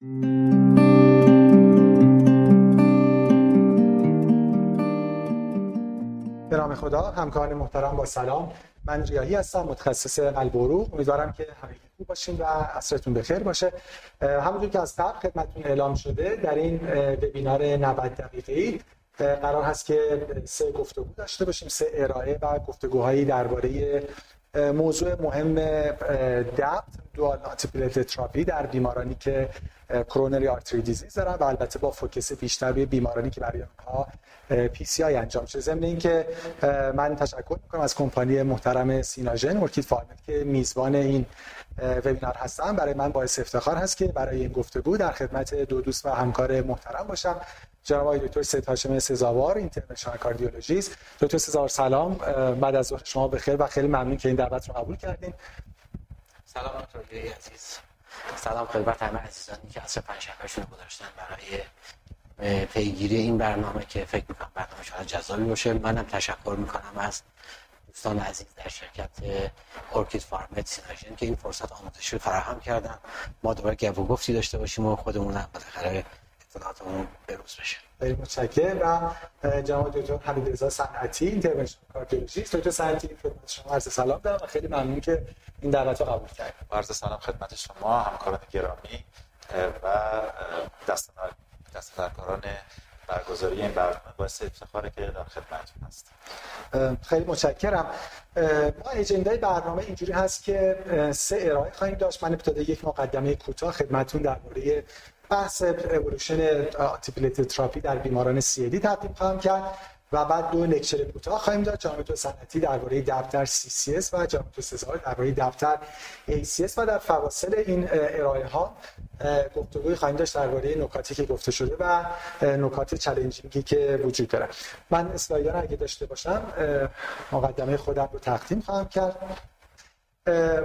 به نام خدا همکاران محترم با سلام. من ریاهی هستم متخصص قلب و عروق امیدوارم که همگی خوب باشین و عصرتون بخیر باشه. همونطور که از قبل خدمتتون اعلام شده در این وبینار 90 دقیقه‌ای قرار هست که سه گفتگو داشته باشیم سه ارائه و گفتگوهایی درباره موضوع مهم debate dual antiplatelet therapy در بیمارانی که coronary artery disease دارن و البته با focus بیشتر روی بیمارانی که برای اونها PCI انجام شده. ضمن اینکه من تشکر می‌کنم از کمپانی محترم سیناژن اورکید فارمد که میزبان این وبینار هستم برای من باعث افتخار هست که برای این گفتگو در خدمت دو دوست و همکار محترم باشم. جناب آقای دکتر سید هاشم سزاوار interventional cardiologist. دکتر سزاوار سلام. بعد از ظهر شما بخیر و خیلی ممنون که این دعوت رو قبول کردین. سلام دکتر عزیز. سلام خدمت همه عزیزانی که عصر پنجشنبهشون رو گذاشتن برای پیگیری این برنامه که فکر می‌کنم برنامه شاید جذابی باشه. منم تشکر می‌کنم از دوستان عزیز در شرکت اورکید فارمت سیناژن که این فرصت آموزشی فراهم کردن. ما دوباره گپ گفتی داشته باشیم و خودمون هم بالاخره اطلاعاتمون بروز بشه. خیلی متشکرم. و جناب دکتر حمید رضا صنعتی اینترونشنال کاردیولوژیست دکتر صنعتی خدمت شما عرض سلام دارم و خیلی ممنون که این دعوت رو قبول کردید عرض سلام خدمت شما همکاران گرامی و دستان دستندرکاران برگزاری این برنامه. باعث افتخاره که در خدمتتون هستم. خیلی متشکرم. ما اجنده برنامه اینجوری هست که سه ارائه خواهیم داشت. من ابتدا یک مقدمه کوتاه خدمتتون درباره بحث اولوشن آنتیپلیت تراپی در بیماران سی دی تقدیم خواهم کرد و بعد دو لکچر کوتاه خواهیم داد. تو سنتی درباره دفتر اس و تو سزار درباره دفتر اس و در فواصل این ارائه ها گفتگوی خواهیم داشت درباره نکاتی که گفته شده و نکات چالنجینگی که وجود داره. من اسلایدر اگه داشته باشم مقدمه خودم رو تقدیم خواهم کرد.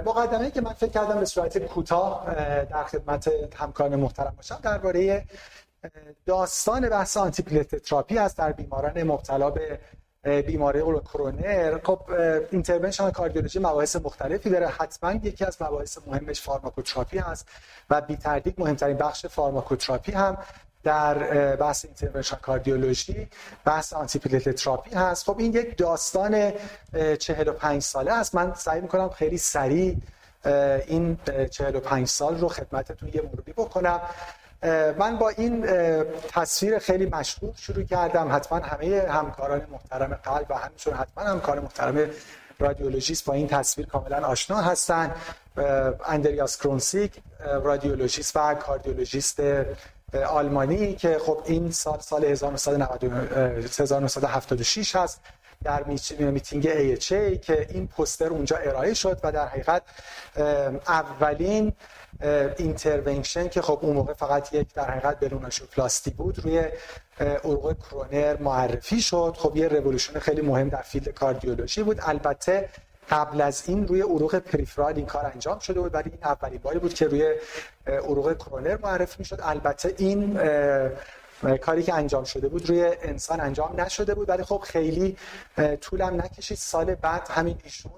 مقدمه که من فکر کردم به صورت کوتاه در خدمت همکاران محترم باشم درباره داستان بحث antiplatelet therapy است در بیماران مبتلا به بیماری کرونر خب intervention cardiology مباحث مختلفی داره. حتما یکی از مباحث مهمش pharmacotherapy هست و بی تردید مهمترین بخش pharmacotherapy هم در بحث intervention cardiology بحث antiplatelet therapy هست. خب این یک داستان 45 ساله است. من سعی می‌کنم خیلی سریع این 45 سال رو خدمتتون یه مروری بکنم. من با این تصویر خیلی مشهور شروع کردم. حتما همه همکاران محترم قلب و همینطور حتما همکار محترم رادیولوژیست با این تصویر کاملا آشنا هستن. اندریاس کرونسیک رادیولوژیست و کاردیولوژیست آلمانی که خب این سال سال 1976 هست در meeting AHA که این پوستر اونجا ارائه شد و در حقیقت اولین intervention که خب اون موقع فقط یک در حقیقت plasty بود روی عروق کرونر معرفی شد. خب یه رولوشن خیلی مهم در field cardiology بود. البته قبل از این روی عروق peripheral این کار انجام شده بود ولی این اولین باری بود که روی عروق کرونر معرفی می‌شد. البته این کاری که انجام شده بود روی انسان انجام نشده بود. ولی خب خیلی طولم نکشید. سال بعد همین ایشون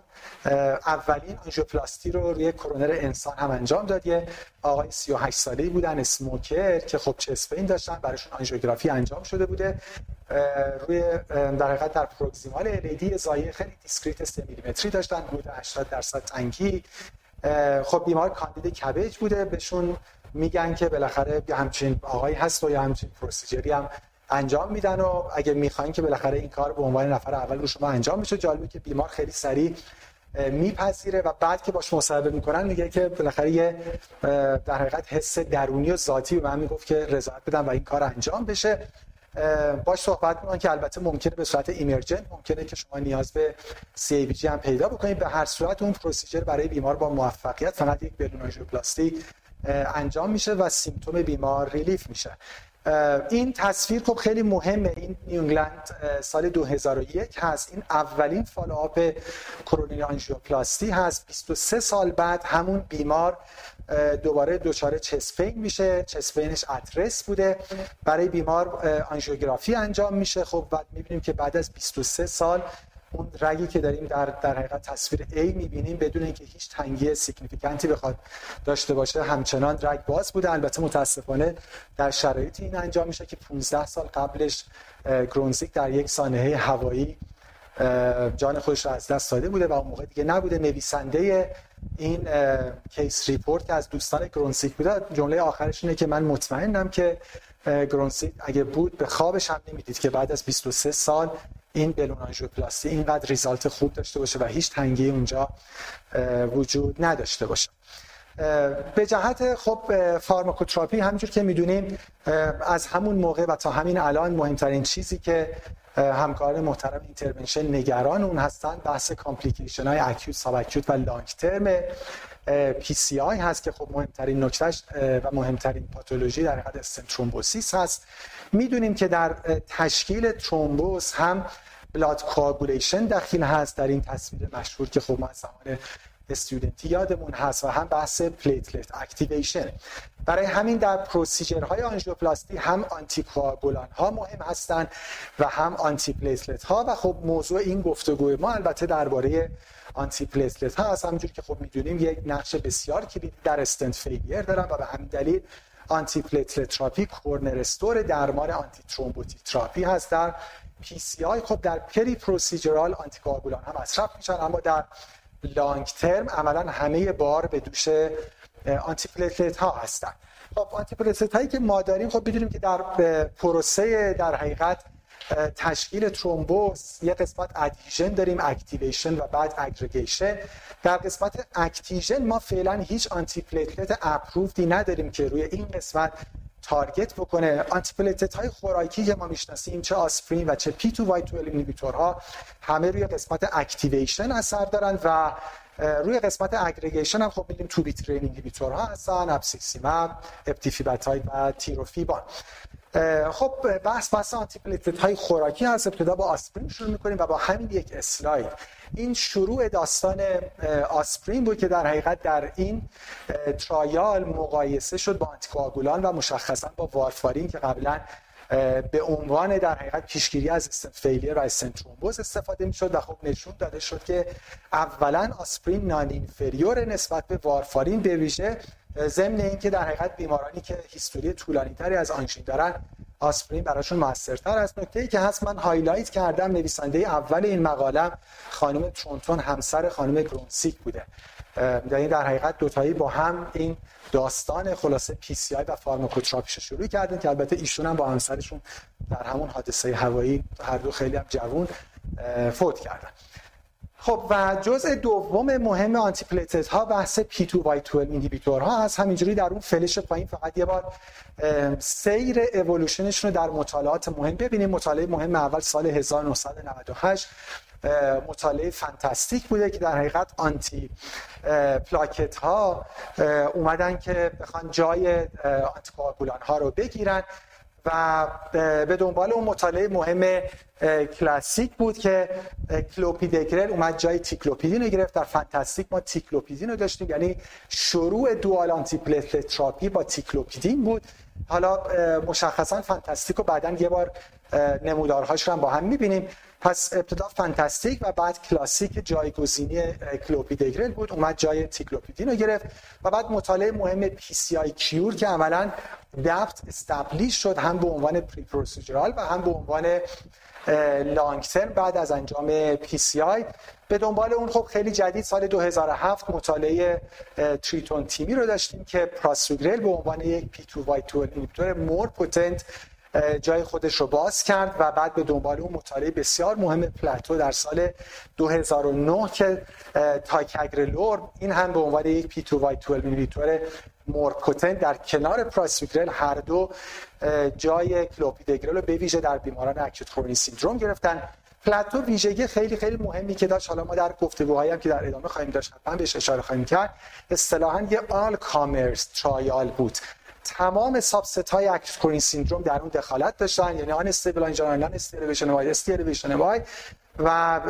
اولین آنژیوپلاستی رو روی کرونر انسان هم انجام داد. یه آقای 38 ساله‌ای بودن smoker که خب chest pain داشتن براشون آنژیوگرافی انجام شده بوده. روی در حقیقت در proximal LAD ضایعه خیلی discrete 3 میلیمتری داشتن حدود 80 درصد تنگی خب بیمار کاندید CABG بوده. بهشون میگن که بالاخره همچین آقایی هست و یا همچین پروسیجری هم انجام میدن و اگه می‌خواین که بالاخره این کار به عنوان نفر اول رو شما انجام میشه جالبه که بیمار خیلی سریع میپذیره و بعد که باش مصاحبه می‌کنن میگه که بالاخره یه در حقیقت حس درونی و ذاتی به من می‌گفت که رضایت بدم و این کار انجام بشه. باش صحبت می‌کنن که البته ممکنه به صورت ایمرجنت ممکنه که شما نیاز به سی بی جی هم پیدا بکنید. به هر صورت اون پروسیجر برای بیمار با موفقیت فقط یک بدون پلاستی انجام میشه و symptom بیمار relief میشه. این تصویر خب خیلی مهمه. این New England سال 2001 هست. این اولین follow-up coronary angioplasty هست. 23 سال بعد همون بیمار دوباره دچار chest pain میشه. chest painش at rest بوده. برای بیمار آنژیوگرافی انجام میشه. خب بعد می‌بینیم که بعد از 23 سال اون رگی که داریم در در حقیقت تصویر A می‌بینیم بدون اینکه هیچ تنگی significantی بخواد داشته باشه. همچنان رگ باز بوده. البته متاسفانه در شرایطی این انجام میشه که 15 سال قبلش گرونتزیگ در یک سانحه هوایی جان خودش را از دست داده بوده و اون موقع دیگه نبوده. نویسنده این case report که از دوستان گرونتزیگ بوده. جمله آخرش اینه که من مطمئنم که گرونتزیگ اگه بود به خوابش هم نمی‌دید که بعد از 23 سال این balloon angioplasty اینقدر result خوب داشته باشه و هیچ تنگی اونجا وجود نداشته باشه. به جهت خب pharmacotherapy همینجور که می‌دونیم از همون موقع و تا همین الان مهمترین چیزی که همکار محترم intervention نگران اون هستن بحث complication های acute subacute و long term PCI هست که خب مهمترین نکتهش و مهمترین پاتولوژی در حد stent thrombosis هست. می‌دونیم که در تشکیل thrombus هم blood coagulation دخیل هست در این تصویر مشهور که خب ما از زمان studentی یادمون هست و هم بحث platelet activation. برای همین در procedureهای آنژیوپلاستی هم anticoagulant ها مهم هستند و هم antiplatelet ها و خب موضوع این گفتگوی ما البته درباره antiplatelet ها هست. همونجور که خب می‌دونیم یک نقش بسیار کلیدی در stent failure دارن و به همین دلیل antiplatelet therapy cornerstone درمان antithrombotic therapy هست در PCI خب در periprocedural anticoagulant هم مصرف میشن اما در long term عملا همه‌ی بار به دوش antiplatelet ها هستن. خب antiplatelet هایی که ما داریم خب بدونیم که در پروسه در حقیقت تشکیل thrombus یه قسمت adhesion داریم activation و بعد aggregation در قسمت adhesion ما فعلا هیچ antiplatelet approvedی نداریم که روی این قسمت target بکنه. antiplatelet های خوراکی که ما می‌شناسیم چه آسپرین و چه P2Y12 ها همه روی قسمت activation اثر دارن و روی قسمت aggregation هم خب میدیم تو بیترین ها هستن eptifibatide و tirofiban. خب بحث بحث antiplatelet های خوراکی هست ابتدا با آسپرین شروع می‌کنیم و با همین یک اسلاید. این شروع داستان آسپرین بود که در حقیقت در این trial مقایسه شد با آنتیکواگولان و مشخصا با وارفارین که قبلا به عنوان در حقیقت پیشگیری از failure و stent thrombosis استفاده می‌شد و خب نشون داده شد که اولا آسپرین non-inferior نسبت به وارفارین به ویژه ضمن اینکه در حقیقت بیمارانی که history طولانی تری از آنژین دارن آسپرین براشون موثرتر است. نکته ای که هست من highlight کردم نویسنده اول این مقالم خانم ترونتون همسر خانم گرونسیک بوده. یعنی در حقیقت دوتایی با هم این داستان خلاصه PCI و pharmacotherapy ش شروع کردن که البته ایشون هم با همسرشون در همون حادثه هوایی هر دو خیلی هم جوون فوت کردن. خب و جزء دوم مهم antiplatelet ها بحث پی 2 y 12 اینهیبیتور ها هست. همینجوری در اون فلش پایین فقط یه بار سیر اِوولوشنشون رو در مطالعات مهم ببینیم. مطالعه مهم اول سال 1998 مطالعه FANTASTIC بوده که در حقیقت antiplatelet ها اومدن که بخوان جای آنتی ها رو بگیرن. و به دنبال اون مطالعه مهم CLASSICS بود که کلوپیدگرل اومد جای تیکلوپیدین رو گرفت. در FANTASTIC ما تیکلوپیدین رو داشتیم یعنی شروع dual anti therapy با تیکلوپیدین بود. حالا مشخصا FANTASTIC رو بعدا یه بار نمودارهاش رو هم با هم می‌بینیم. پس ابتدا FANTASTIC و بعد CLASSICS جایگزینی کلوپیدگرل بود اومد جای تیکلوپیدین رو گرفت و بعد مطالعه مهم PCI-CURE که عملا DAPT establish شد هم به عنوان pre-procedural و هم به عنوان long term بعد از انجام PCI به دنبال اون خب خیلی جدید سال 2007 مطالعه TRITON-TIMI رو داشتیم که پراسوگرل به عنوان یک P2Y 2 more potent جای خودش رو باز کرد و بعد به دنبال اون مطالعه بسیار مهم PLATO در سال 2009 که تیکاگرلور این هم به عنوان یک P2Y12 inhibitor more potent در کنار پراسوگرل هر دو جای کلوپیدگرل رو به ویژه در بیماران acute coronary syndrome گرفتن. PLATO ویژگی خیلی خیلی مهمی که داشت. حالا ما در گفتگوهایی هم که در ادامه خواهیم داشت حتما بهش اشاره خواهیم کرد. اصطلاحا یه all-comers trial بود. تمام subset های acute syndrome در اون دخالت داشتن یعنی unstable angina non-ST elevation MI ST elevation MI. و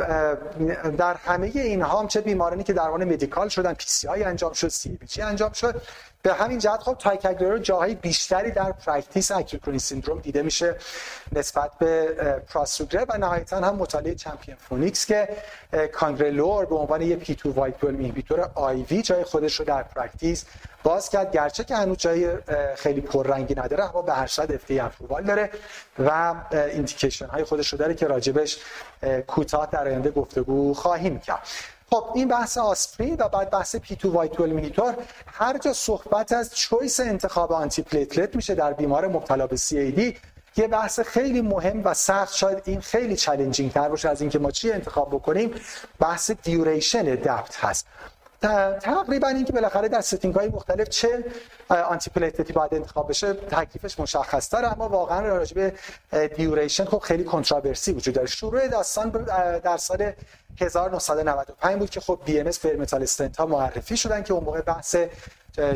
در همه اینها هم چه بیمارانی که درمان medical شدن PCI انجام شد CABG انجام شد. به همین جهت خب تایکاگرلور جاهای بیشتری در practice acute syndrome دیده میشه نسبت به پراسوگرل و نهایتا هم مطالعه CHAMPION PHOENIX که کانگرلور به عنوان یه P2Y12 inhibitor IV جای خودش رو در practice باز کرد. گرچه که هنوز جای خیلی پررنگی نداره اما به هر صورت approval داره و indication های خودش رو داره که راجبش کوتاه در آینده گفتگو خواهیم کرد. خب این بحث آسپرین و بعد بحث P2Y12 inhibitor هر جا صحبت از choice انتخاب antiplatelet میشه در بیمار مبتلا به CAD یه بحث خیلی مهم و سخت. شاید این خیلی challenging تر باشه از اینکه ما چی انتخاب بکنیم. بحث duration DAPT هست. تقریبا اینکه بالاخره در setting های مختلف چه antiplatelet ی باید انتخاب بشه تکلیفش مشخص داره اما واقعا راجع به duration خب خیلی controversy وجود داره. شروع داستان در سال 1995 بود که خب BMS bare metal stent ها معرفی شدن که اون موقع بحث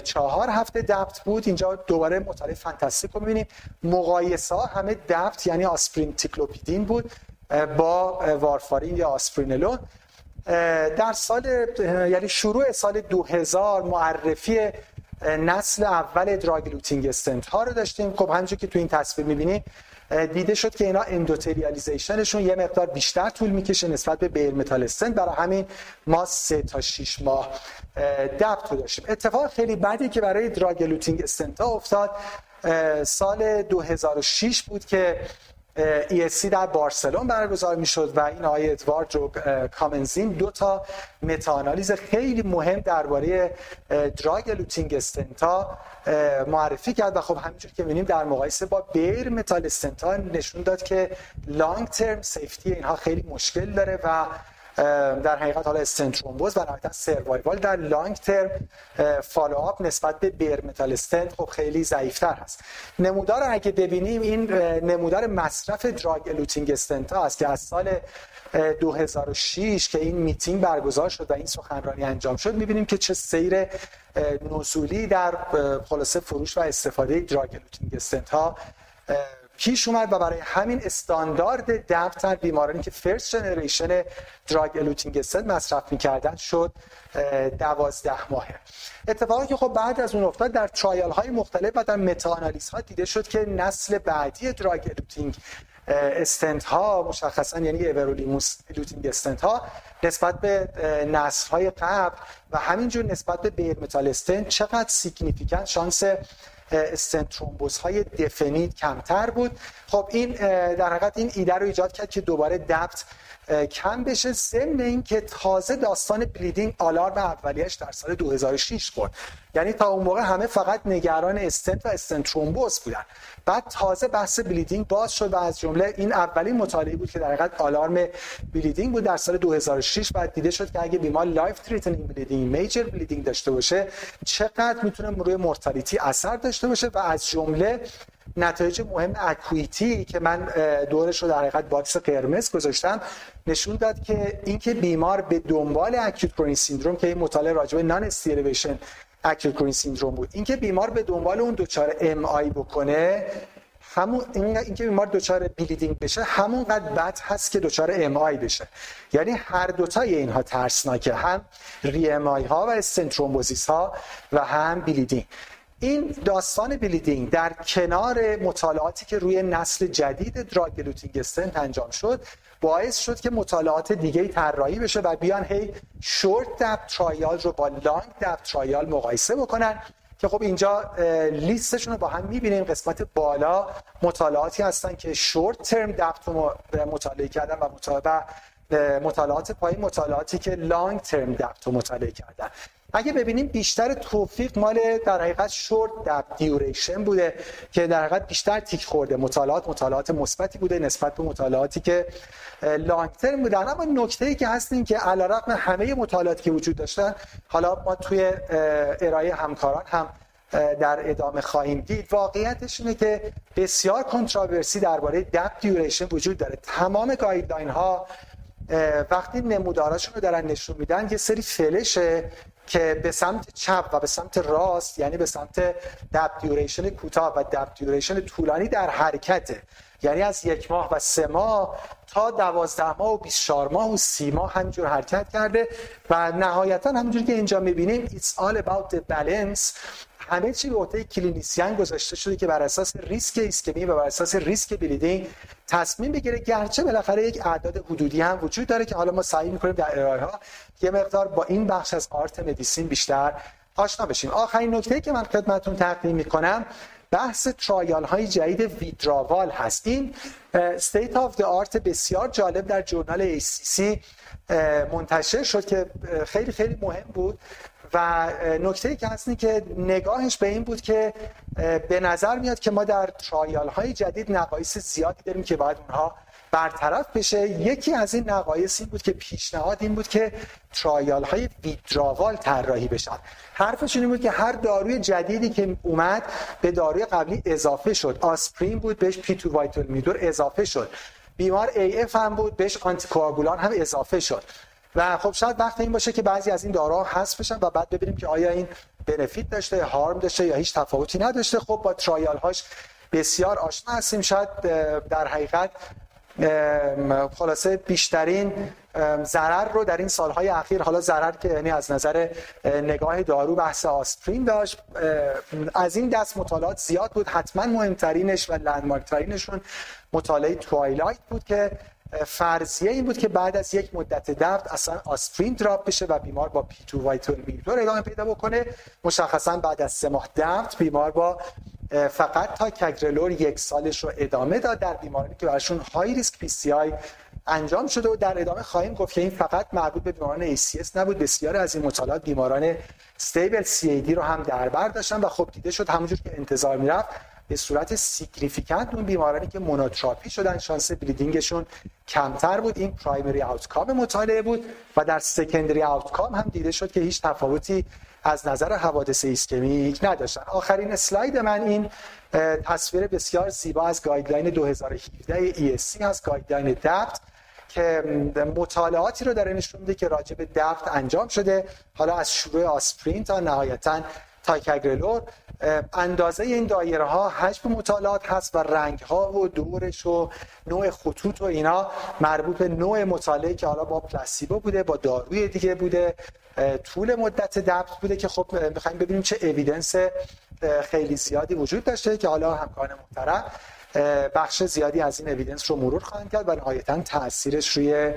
چهار هفته DAPT بود. اینجا دوباره مطالعه FANTASTIC رو می‌بینیم. مقایسه همه DAPT یعنی آسپرین تیکلوپیدین بود با وارفارین یا آسپرین alone. در سال یعنی شروع سال 2000 معرفی نسل اول drug-eluting stent ها رو داشتیم. خب همونجور که تو این تصویر می‌بینید دیده شد که اینا endothelialization شون یه مقدار بیشتر طول می‌کشه نسبت به bare metal stent. برای همین ما سه تا 6 ماه DAPT داشتیم. اتفاق خیلی بعدی که برای drug-eluting stent ها افتاد سال 2006 بود که ESC در بارسلون برگزار می‌شد و این آقای ادواردو کامنزیند دو تا متاانالیز خیلی مهم درباره drug-eluting stent ا معرفی کرد و خب همینجور که می‌بینیم در مقایسه با bare metal stent ا نشون داد که long term safety اینها خیلی مشکل داره و در حقیقت حالا stent thrombosis و نهایتا survival در long term follow-up نسبت به bare metal stent خب خیلی ضعیفتر هست. نمودار اگه ببینیم این نمودار مصرف drug-eluting stent است که از سال 2006 که این میتینگ برگزار شد و این سخنرانی انجام شد می‌بینیم که چه سیر نزولی در خلاصه فروش و استفاده drug-eluting stent ها پیش اومد و برای همین استاندارد DAPT در بیمارانی که first generation drug-eluting stent مصرف می‌کردن شد دوازده ماهه. اتفاقی که خب بعد از اون افتاد در trial های مختلف و در meta ها دیده شد که نسل بعدی drug-eluting stent ها مشخصا یعنی everolimus-eluting stent ها نسبت به نسل های قبل و همینجور نسبت به bare metal stent چقدر significant شانس stent thrombosis های definite کمتر بود. خب این در حقیقت این ایده رو ایجاد کرد که دوباره DAPT کم بشه ضمن اینکه تازه داستان bleeding آلارم اولیش در سال 2006 خورد یعنی تا اون موقع همه فقط نگران استنت و stent thrombosis بودن. بعد تازه بحث bleeding باز شد و از جمله این اولین مطالعه بود که در حقیقت آلارم bleeding بود در سال 2006 بعد دیده شد که اگه بیمار life-threatening bleeding major bleeding داشته باشه چقدر می‌تونه روی mortality اثر داشته باشه و از جمله نتایج مهم ACUITY که من دورش رو در حقیقت box قرمز گذاشتم نشون داد که اینکه بیمار به دنبال acute coronary syndrome که این مطالعه راجع به non-ST elevation acute coronary syndrome بود اینکه بیمار به دنبال اون دچار MI بکنه همون اینکه بیمار دچار bleeding بشه همونقدر بد هست که دچار MI بشه. یعنی هر دوتای اینها ترسناکه هم re-MI ها و stent thrombosis ها و هم bleeding این داستان bleeding در کنار مطالعاتی که روی نسل جدید drug-eluting stent انجام شد باعث شد که مطالعات دیگه طراحی بشه و بیان هی short DAPT trial رو با long DAPT trial مقایسه بکنن که خب اینجا لیستشون رو با هم می‌بینیم. قسمت بالا مطالعاتی هستن که short term DAPT رو مطالعه کردن و مطالعه مطالعات پایین مطالعاتی که long term DAPT رو مطالعه کردن. اگه ببینیم بیشتر توفیق مال در حقیقت short DAPT duration بوده که در حقیقت بیشتر تیک خورده. مطالعات مطالعات مثبتی بوده نسبت به مطالعاتی که long term بودن اما نکته ای که هست این که علیرغم همه مطالعاتی که وجود داشتن حالا ما توی ارائه همکاران هم در ادامه خواهیم دید. واقعیتش اینه که بسیار controversy درباره DAPT duration وجود داره. تمام guideline ها وقتی نموداراشون رو دارن نشون میدن یه سری فلشه که به سمت چپ و به سمت راست یعنی به سمت DAPT duration کوتاه و DAPT duration طولانی در حرکته. یعنی از یک ماه و سه ماه تا دوازده ماه و 24 ماه و سی ماه همینجور حرکت کرده و نهایتا همینجور که اینجا می‌بینیم it's all about the balance. همه چی به عهده clinician گذاشته شده که بر اساس ریسک ایسکمی و بر اساس ریسک bleeding تصمیم بگیره. گرچه بالاخره یک اعداد حدودی هم وجود داره که حالا ما سعی می‌کنیم در ارائه ها یه مقدار با این بخش از art medicine بیشتر آشنا بشیم. آخرین نکته که من خدمتتون تقدیم می‌کنم بحث trial های جدید withdrawal هست. این state of the art بسیار جالب در Journal ACC منتشر شد که خیلی خیلی مهم بود. و نکته که هست که نگاهش به این بود که به نظر میاد که ما در trial های جدید نقایص زیادی داریم که باید اونها برطرف بشه. یکی از این نقایص این بود که پیشنهاد این بود که trial های withdrawal طراحی بشن حرفشون این بود که هر داروی جدیدی که اومد به داروی قبلی اضافه شد. آسپرین بود بهش P2Y12 inhibitor اضافه شد. بیمار AF هم بود بهش آنتیکواگولان هم اضافه شد. و خب شاید وقت این باشه که بعضی از این داروها حذف بشن و بعد ببینیم که آیا این benefit داشته harm داشته یا هیچ تفاوتی نداشته. خب با trial هاش بسیار آشنا هستیم. شاید در حقیقت خلاصه بیشترین ضرر رو در این سالهای اخیر حالا ضرر که یعنی از نظر نگاه دارو بحث آسپرین داشت از این دست مطالعات زیاد بود. حتما مهمترینش و landmark ترینشون مطالعه TWILIGHT بود که فرضیه این بود که بعد از یک مدت DAPT اصلا آسپرین drop بشه و بیمار با P2Y12 inhibitor ادامه پیدا بکنه. مشخصا بعد از سه ماه DAPT بیمار با فقط ticagrelor یک سالش رو ادامه داد در بیمارانی که برشون high risk PCI انجام شده و در ادامه خواهیم گفت که این فقط مربوط به بیماران ACS نبود. بسیار از این مطالعات بیماران stable CAD رو هم در بر داشتن و خب دیده شد. همونجور که انتظار می‌رفت به صورت significant اون بیمارانی که مونوتراپی شدن شانس bleeding شون کمتر بود. این primary outcome مطالعه بود و در secondary outcome هم دیده شد که هیچ تفاوتی از نظر حوادث ایسکمیک نداشتن. آخرین اسلاید من این تصویر بسیار زیبا از guideline 2017 ESC هست guideline DAPT که مطالعاتی رو در نشون میده که راجع به DAPT انجام شده. حالا از شروع آسپرین تا نهایتا ticagrelor. اندازه این دایره ها حجم مطالعات هست و رنگ ها و دورش و نوع خطوط و اینا مربوط به نوع مطالعه که حالا با placebo بوده با داروی دیگه بوده. طول مدت DAPT بوده که خب می‌خوایم ببینیم چه evidence خیلی زیادی وجود داشته که حالا همکاران محترم بخش زیادی از این evidence رو مرور خواهند کرد و نهایتا تاثیرش روی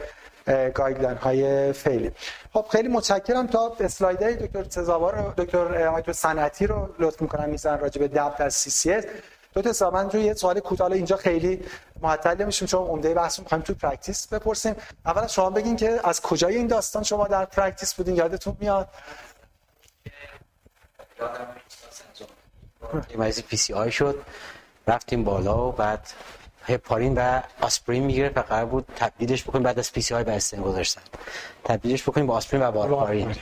guideline های فعلی. خب خیلی متشکرم. تا اسلایدهای دکتر تزاوار دکتر آیتو صنعتی رو لطف می‌کنم میزن راجع به DAPT در CCS دو تا من رو یه سوال کوتاه اینجا خیلی معطل میشیم چون عمده بحث رو می‌خوایم تو practice بپرسیم. اول شما بگین که از کجای این داستان شما در practice بودین؟ یادتون میاد؟ مریضی PCI شد. رفتیم بالا و بعد هپارین و آسپرین می‌گیره و قرار بود تبدیلش بکنیم بعد از PCI به استنت گذاشتن تبدیلش بکنیم با آسپرین و وارفارین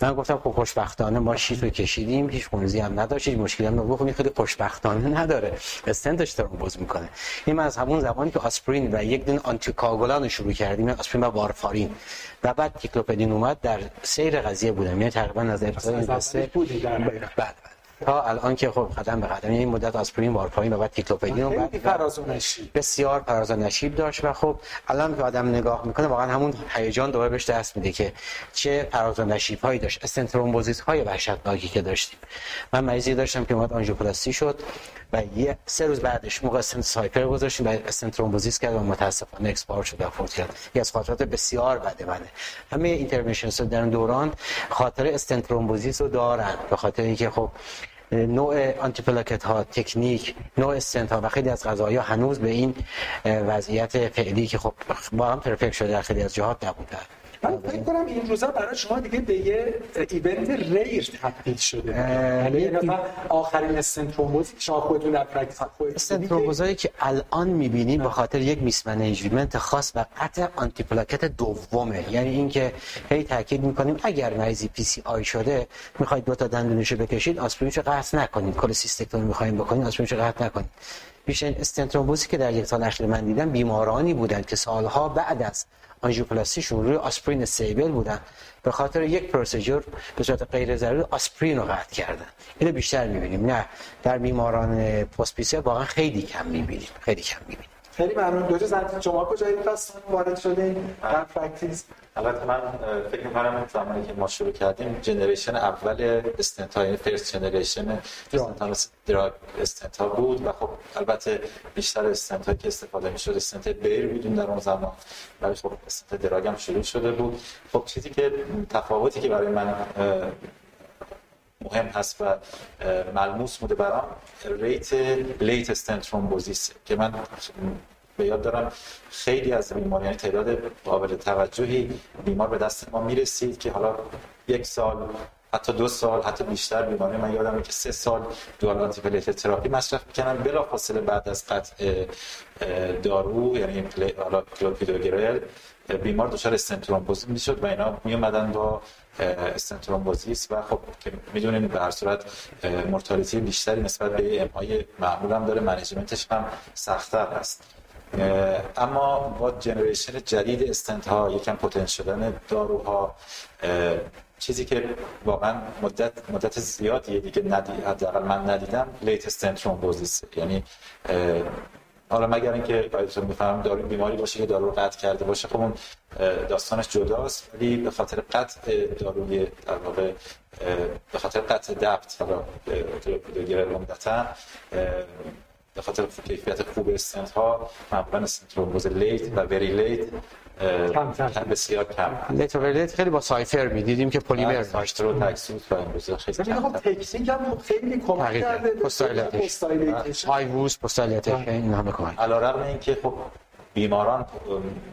من گفتم خب خوشبختانه ما sheath رو کشیدیم هیچ خونریزی هم نداشت هیچ مشکلی هم نبود. خیلی خوشبختانه نداره. استنت داشته باز می‌کنه. این من از همون زمانی که آسپرین و یک دین anticoagulant شروع کردیم آسپرین و وارفارین. و بعد تیکلوپیدین اومد در سیر قضیه بودم. یعنی تقریبا از ابتدای بعد تا الان که خب قدم به قدم این مدت آسپرین وارفارین و بعد تیکلوپیدین و بعد فراز و نشیب. بسیار فراز و نشیب داشت و خب الان که آدم نگاه می‌کنه واقعا همون هیجان دوباره بهش دست میده که چه فراز و نشیب هایی داشت. stent thrombosis های وحشتناکی که داشتیم. من مریضی داشتم که اومد آنژیوپلاستی شد. و یه سه روز بعدش موقع استنت Cypher گذاشتیم و stent thrombosis کرد و متاسفانه expire شد و فوت کرد. یکی از خاطرات بسیار بده منه همه interventionist در دوران خاطر stent thrombosis رو دارن به خاطر اینکه خب نوع آنتی پلاکت ها تکنیک نوع استنت ها و خیلی از ها هنوز به این وضعیت فعلی که خب با هم perfect شده در خیلی از جهات نبودن من فکر کنم این روزا برای شما دیگه به یه event rare تبدیل شده. یعنی آخرین stent thrombosis ی که شما خودتون در practice stent thrombosis ایی که الان می‌بینیم به خاطر یک mismanagement خاص و قطع آنتی پلاکت دومه. یعنی اینکه هی تاکید می‌کنیم اگر مریضی PCI شده می‌خواید دو تا دندونشو بکشید آسپرینشو قطع نکنید. cholecystectomy می‌خوایم بکنید آسپرینشو قطع نکنید. بیشترین stent thrombosis ی که در یک سال اخیر من دیدم بیمارانی بودند که سالها بعد از آنژیوپلاستیشون روی آسپرین stable بودن. به خاطر یک procedure به صورت غیر ضروری آسپرین رو قطع کردن. اینو بیشتر می‌بینیم. نه در بیماران پست واقعا خیلی کم می‌بینیم. خیلی کم می‌بینیم. خیلی ممنون. دو تا شما کجایی؟ پس وارد شدین در practice البته من فکر می‌کنم زمانی که ما شروع کردیم generation اول استنت های first generation drug stent ها بود و خب البته بیشتر استنت که استفاده می‌شد stent bare بودیم در اون زمان. ولی خب stent drug هم شروع شده بود. خب چیزی که تفاوتی که برای من مهم هست و ملموس بوده برام. rate late stent thrombosis که من به یاد دارم خیلی از بیمار یعنی تعداد قابل توجهی بیمار به دست ما می‌رسید که حالا یک سال حتی دو سال حتی بیشتر بیماری. من یادمه که سه سال dual anti therapy مصرف می‌کنن بلا فاصله بعد از قطع دارو یعنی کلوپیدوگرل بیمار دچار stent thrombosis می‌شد و اینا می stent thrombosis و خب می‌دونین به هر صورت mortality بیشتری نسبت به MI های معمول هم داره management ش هم سختتر هست اما با generation جدید استنت ها یکم پتنشل شدن داروها چیزی که واقعا مدت مدت زیادیه دیگه ندید حداقل من ندیدم late stent thrombosis یعنی حالا مگر اینکه بایدتون می‌فهمم دارو بیماری باشه که دارو رو قطع کرده باشه خب اون داستانش جداست ولی به خاطر قطع داروی در واقع به خاطر قطع DAPT حالا کلوپیدوگرل عمدتا به خاطر کیفیت خوب استنت ها معمولا stent thrombosis late و very late کم بسیار کم. لیت و لیت خیلی با سایفر می‌دیدیم که پلیمر داشت رو تکسوت و امروزه خیلی کم. خب تکسینگ هم خیلی کمک کرده. پستایلیتش های ووز پستایلیتش این همه کمک. علیرغم اینکه خب بیماران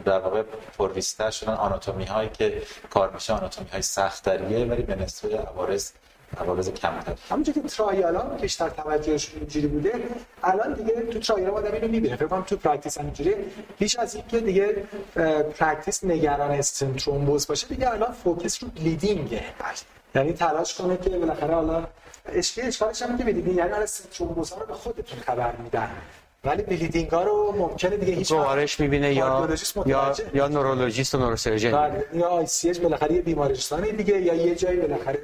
در واقع پرریستر شدن آناتومی هایی که کار میشه آناتومی های سخت ولی به نسبت عوارض عوارض کمتر همونجا که ترایال ها بیشتر توجهش اینجوری بوده الان دیگه تو ترایال آدم اینو می‌بینه. فکر کنم تو پرکتیس هم اینجوری بیش از اینکه دیگه practice نگران ترومبوز باشه دیگه الان focus رو bleeding ه یعنی تلاش کنه که بالاخره حالا اشکی اشکالش هم که می‌دیدین یعنی stent thrombosis ها رو به خودتون خبر میدن. ولی bleeding ها رو ممکنه دیگه هیچ گوارش می‌بینه یا یا یا نورولوژیست و neurosurgeon بله یا ICH بالاخره یه بیمارستانی دیگه یا یه جایی بالاخره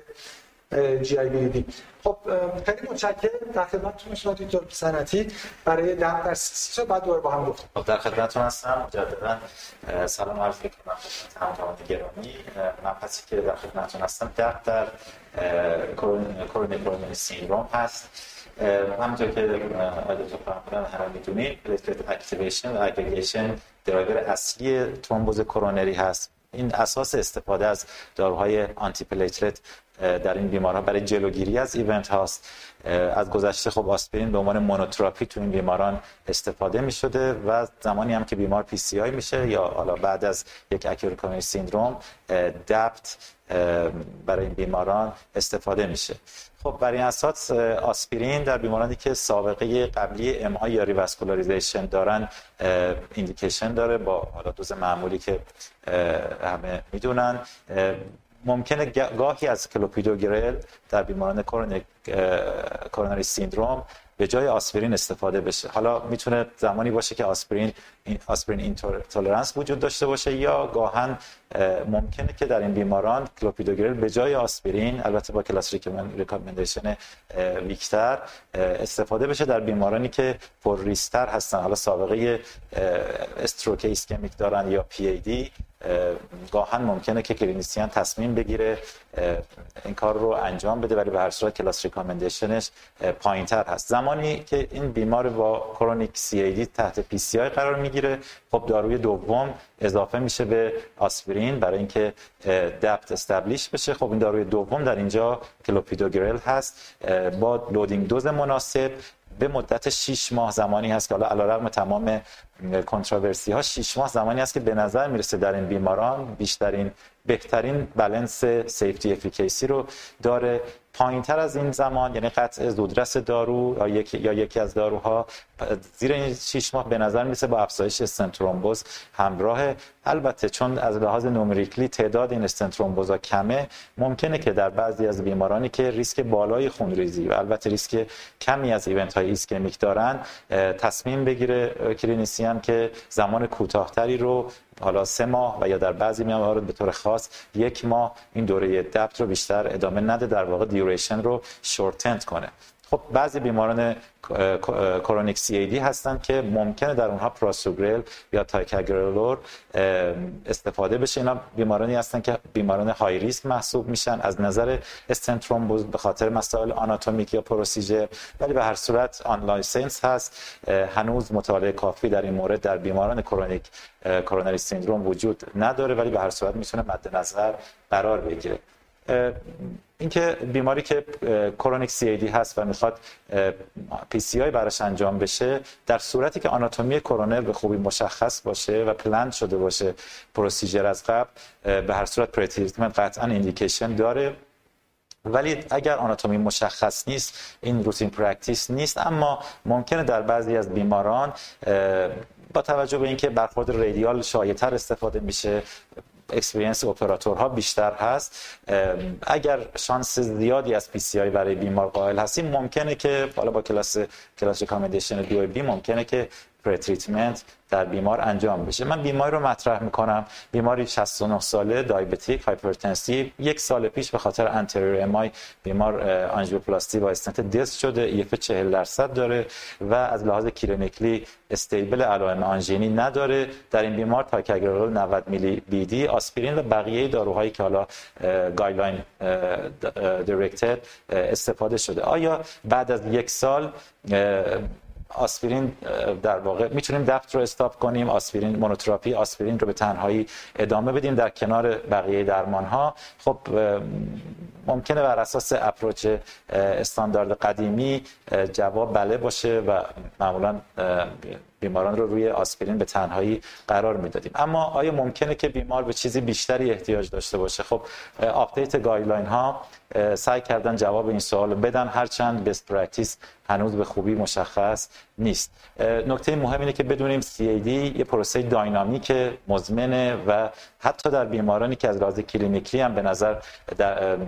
GIB خب خیلی متشکرم. در خدمتتون شما دکتر سنتی برای DAPT در CCS بعد دوباره با هم گفتم خب در خدمتتون هستم. مجددا سلام عرض می‌کنم خدمت همراهان گرامی من پسی که در خدمتتون هستم DAPT در chronic coronary syndrome هست. همونطور که دکتر فرمودن همه می‌دونید platelet activation و aggregation driver اصلی ترومبوز کرونری هست. این اساس استفاده از داروهای antiplatelet در این بیمارها برای جلوگیری از event هاست. از گذشته خب آسپرین به عنوان monotherapy تو این بیماران استفاده می شده و زمانی هم که بیمار PCI میشه یا حالا بعد از یک acute coronary syndrome DAPT برای این بیماران استفاده میشه. خب برای این اساس آسپرین در بیمارانی که سابقه قبلی MI یا revascularization دارن indication داره با حالا دوز معمولی که همه می‌دونن. ممکنه گاهی از کلوپیدوگرل در بیماران coronary syndrome به جای آسپرین استفاده بشه. حالا می‌تونه زمانی باشه که آسپرین aspirin tolerance وجود داشته باشه یا گاهن ممکنه که در این بیماران کلوپیدوگرل به جای آسپرین البته با class recommendation weaker استفاده بشه در بیمارانی که پر ریسک‌تر هستن. حالا سابقه stroke ischemic دارن یا پی ای دی گاهن ممکنه که clinician تصمیم بگیره این کار رو انجام بده ولی به هر صورت class recommendation ش پایینتر هست. زمانی که این بیمار با chronic CAD تحت PCI قرار می‌گیره. خب داروی دوم اضافه میشه به آسپرین برای اینکه DAPT establish بشه. خب این داروی دوم در اینجا کلوپیدوگرل هست. با loading dose مناسب به مدت 6 ماه زمانی هست که حالا علیرغم تمام controversy ها 6 ماه زمانی هست که به نظر می‌رسه در این بیماران بیشترین بهترین بالانس safety efficacy رو داره. پایین تر از این زمان یعنی قطع زودرس دارو یا یکی, یا یکی از داروها زیر این 6 ماه به نظر میرسه با افزایش stent thrombosis همراه. البته چون از لحاظ numerically تعداد این stent thrombosis ا کمه ممکنه که در بعضی از بیمارانی که ریسک بالای خونریزی و البته ریسک کمی از event های ischemic دارن تصمیم بگیره clinician که زمان کوتاهتری رو حالا سه ماه و یا در بعضی موارد به طور خاص یک ماه این دوره DAPT رو بیشتر ادامه نده در واقع duration رو shorten کنه. خب بعضی بیماران chronic CAD هستن که ممکنه در اونها پراسوگرل یا تیکاگرلور استفاده بشه. اینا بیمارانی هستن که بیماران high risk محسوب میشن. از نظر stent thrombosis به خاطر مسائل آناتومیک یا procedure ولی به هر صورت unlicensed هست. هنوز مطالعه کافی در این مورد در بیماران chronic coronary syndrome وجود نداره ولی به هر صورت می‌تونه مد نظر قرار بگیره. اینکه بیماری که chronic CAD هست و می‌خواد PCI براش انجام بشه در صورتی که آناتومی کرونر به خوبی مشخص باشه و planned شده باشه procedure از قبل به هر صورت pretreatment قطعا indication داره. ولی اگر آناتومی مشخص نیست این routine practice نیست اما ممکنه در بعضی از بیماران با توجه به اینکه برخورد radial شایع‌تر استفاده میشه experience اپراتورها بیشتر هست. اگر شانس زیادی از PCI برای بیمار قائل هستیم ممکنه که حالا با class class recommendation بی 2b ممکنه که pretreatment در بیمار انجام بشه. من بیماری رو مطرح می‌کنم. بیماری 69 ساله diabetic hypertensive یک سال پیش به خاطر anterior MI بیمار آنژیوپلاستی با استنت دست شده. EF 40 درصد داره و از لحاظ clinically stable علائم آنژینی نداره. در این بیمار تیکاگرلور 90 میلی BD. آسپرین و بقیه داروهایی که حالا guideline directed استفاده شده. آیا بعد از یک سال آسپرین در واقع می‌تونیم DAPT رو stop کنیم aspirin monotherapy آسپرین رو به تنهایی ادامه بدیم در کنار بقیه درمان ها خب ممکنه بر اساس approach استاندارد قدیمی جواب بله باشه و معمولا بیماران رو روی آسپرین به تنهایی قرار می‌دادیم. اما آیا ممکنه که بیمار به چیزی بیشتری احتیاج داشته باشه؟ خب update guideline ها سعی کردن جواب این سوال بدن. هرچند best practice هنوز به خوبی مشخص نیست. نکته مهم اینه که بدونیم CAD یه پروسه dynamic مزمنه و حتی در بیمارانی که از لحاظ کلینیکی هم به نظر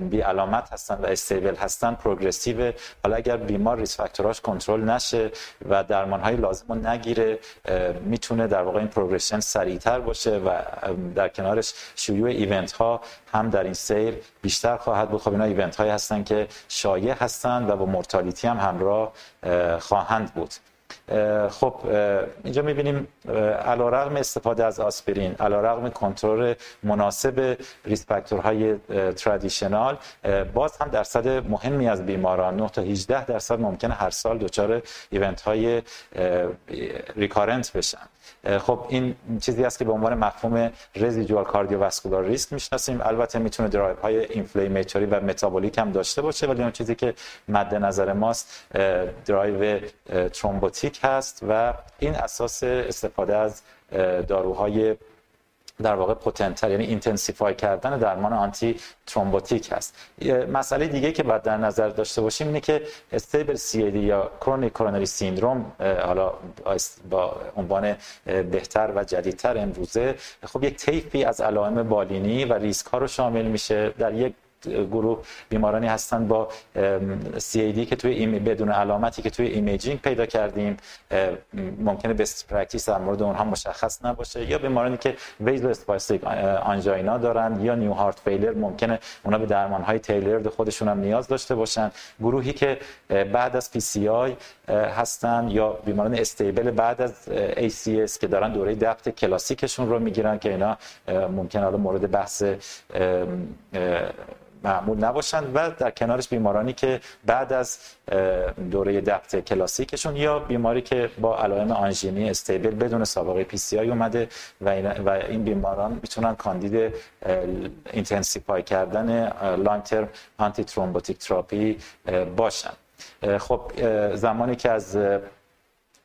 بی علامت هستن و stable هستن progressive حالا اگر بیمار risk factor اش کنترل نشه و درمان های لازم رو نگیره می‌تونه در واقع این progression سریعتر باشه و در کنارش شیوع event ها هم در این سیر بیشتر خواهد بود. خب اینا event هایی هستن که شایع هستن و با mortality هم همراه خواهند بود. خب اینجا می‌بینیم علی رغم استفاده از آسپرین علی رغم کنترل مناسب risk factor های traditional باز هم درصد مهمی از بیماران 9 تا 18 درصد ممکنه هر سال دچار event های recurrent بشن. خب این چیزی است که به عنوان مفهوم residual cardiovascular risk می‌شناسیم. البته می‌تونه درایو های inflammatory و metabolic هم داشته باشه ولی اون چیزی که مد نظر ماست drive thrombotic هست و این اساس استفاده از داروهای در واقع potent تر یعنی intensify کردن درمان antithrombotic هست مسئله دیگه که باید در نظر داشته باشیم اینه که stable CAD یا chronic coronary syndrome حالا با عنوان بهتر و جدیدتر امروزه خب یک طیفی از علائم بالینی و ریسک ها رو شامل میشه. در یک گروه بیمارانی هستن با CAD که توی بدون علامتی که توی imaging پیدا کردیم ممکنه best practice در مورد اونها مشخص نباشه. یا بیمارانی که vasospastic angina دارن یا new heart failure ممکنه اونا به درمان های tailored خودشون هم نیاز داشته باشن. گروهی که بعد از PCI هستن یا بیماران stable بعد از ACS که دارن دوره DAPT کلاسیکشون رو می‌گیرن که اینا ممکن حالا مورد بحث معمول نباشند و در کنارش بیمارانی که بعد از دوره DAPT کلاسیکشون یا بیماری که با علائم آنژین stable بدون سابقه PCI اومده و این, و این بیماران می‌تونن کاندید intensify کردن long term antithrombotic therapy باشن. خب زمانی که از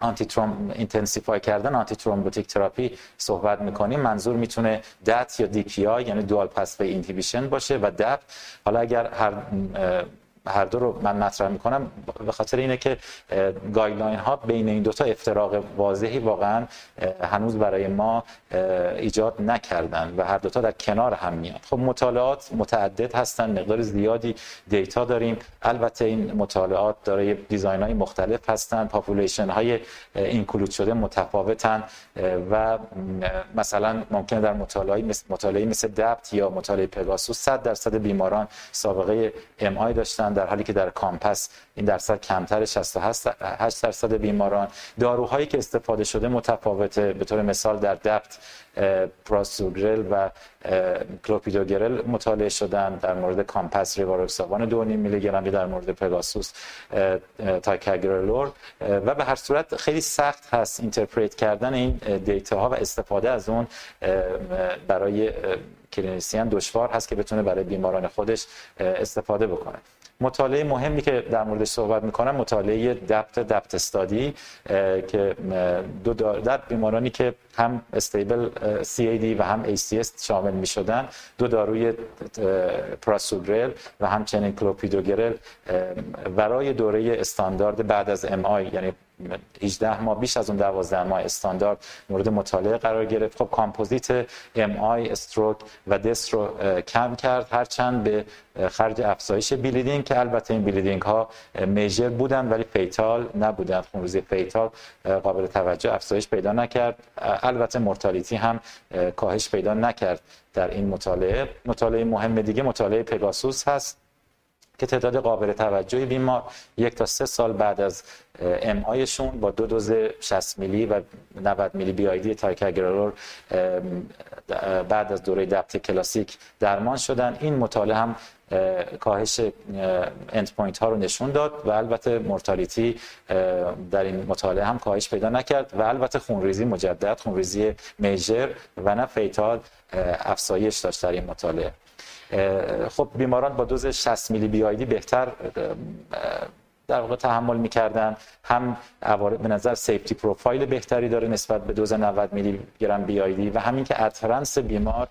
antithrom intensify کردن antithrombotic therapy صحبت می‌کنیم. منظور می‌تونه DAPT یا DPI یعنی dual pathway inhibition باشه و DAPT. حالا اگر هر هر دو رو من مطرح می‌کنم به خاطر اینه که guideline ها بین این دوتا افتراق واضحی واقعا هنوز برای ما ایجاد نکردن و هر دوتا در کنار هم میاد خب مطالعات متعدد هستن مقدار زیادی data داریم. البته این مطالعات دارای design های مختلف هستن population های include شده متفاوتن و مثلا ممکنه در مطالعه مثل مطالعه مثل DAPT یا مطالعه پگاسوس 100 درصد بیماران سابقه MI داشتن در حالی که در COMPASS این درصد کمتر 68 درصد بیماران. داروهایی که استفاده شده متفاوته. به طور مثال در DAPT prasugrel و کلوپیدوگرل مطالعه شدن. در مورد COMPASS rivaroxaban 2.5 میلی گرم در مورد PEGASUS ticagrelor. و به هر صورت خیلی سخت هست interpret کردن این data ها و استفاده از اون برای کلینیسیان دشوار هست که بتونه برای بیماران خودش استفاده بکنه. مطالعه مهمی که در موردش صحبت می‌کنم مطالعه دپت دپت استادی که دو در بیمارانی که هم استیبل CAD و هم ACS شامل می شدن دو داروی پراسوگرل و همچنین کلوپیدوگرل برای دوره استاندارد بعد از آی یعنی 18 ماه بیش از اون 12 ماه استاندارد مورد مطالعه قرار گرفت. خب composite MI stroke و death رو کم کرد هرچند به خرج افزایش bleeding که البته این bleeding ها major بودن ولی fatal نبودن. خونریزی fatal قابل توجه افزایش پیدا نکرد. البته mortality هم کاهش پیدا نکرد در این مطالعه. مطالعه مهم دیگه مطالعه پگاسوس هست. که تعداد قابل توجهی بیمار یک تا سه سال بعد از MI شون با دو دوز 60 میلی و 90 میلی BID ticagrelor بعد از دوره DAPT کلاسیک درمان شدن. این مطالعه هم کاهش end point ها رو نشون داد و البته mortality در این مطالعه هم کاهش پیدا نکرد و البته خونریزی مجدد خونریزی major و نه fatal افزایش داشت در این مطالعه. خب بیماران با دوز 60 میلی BID بهتر در واقع تحمل می‌کردن. هم به نظر safety profile بهتری داره نسبت به دوز 90 میلی گرم BID و همین که adherence بیمار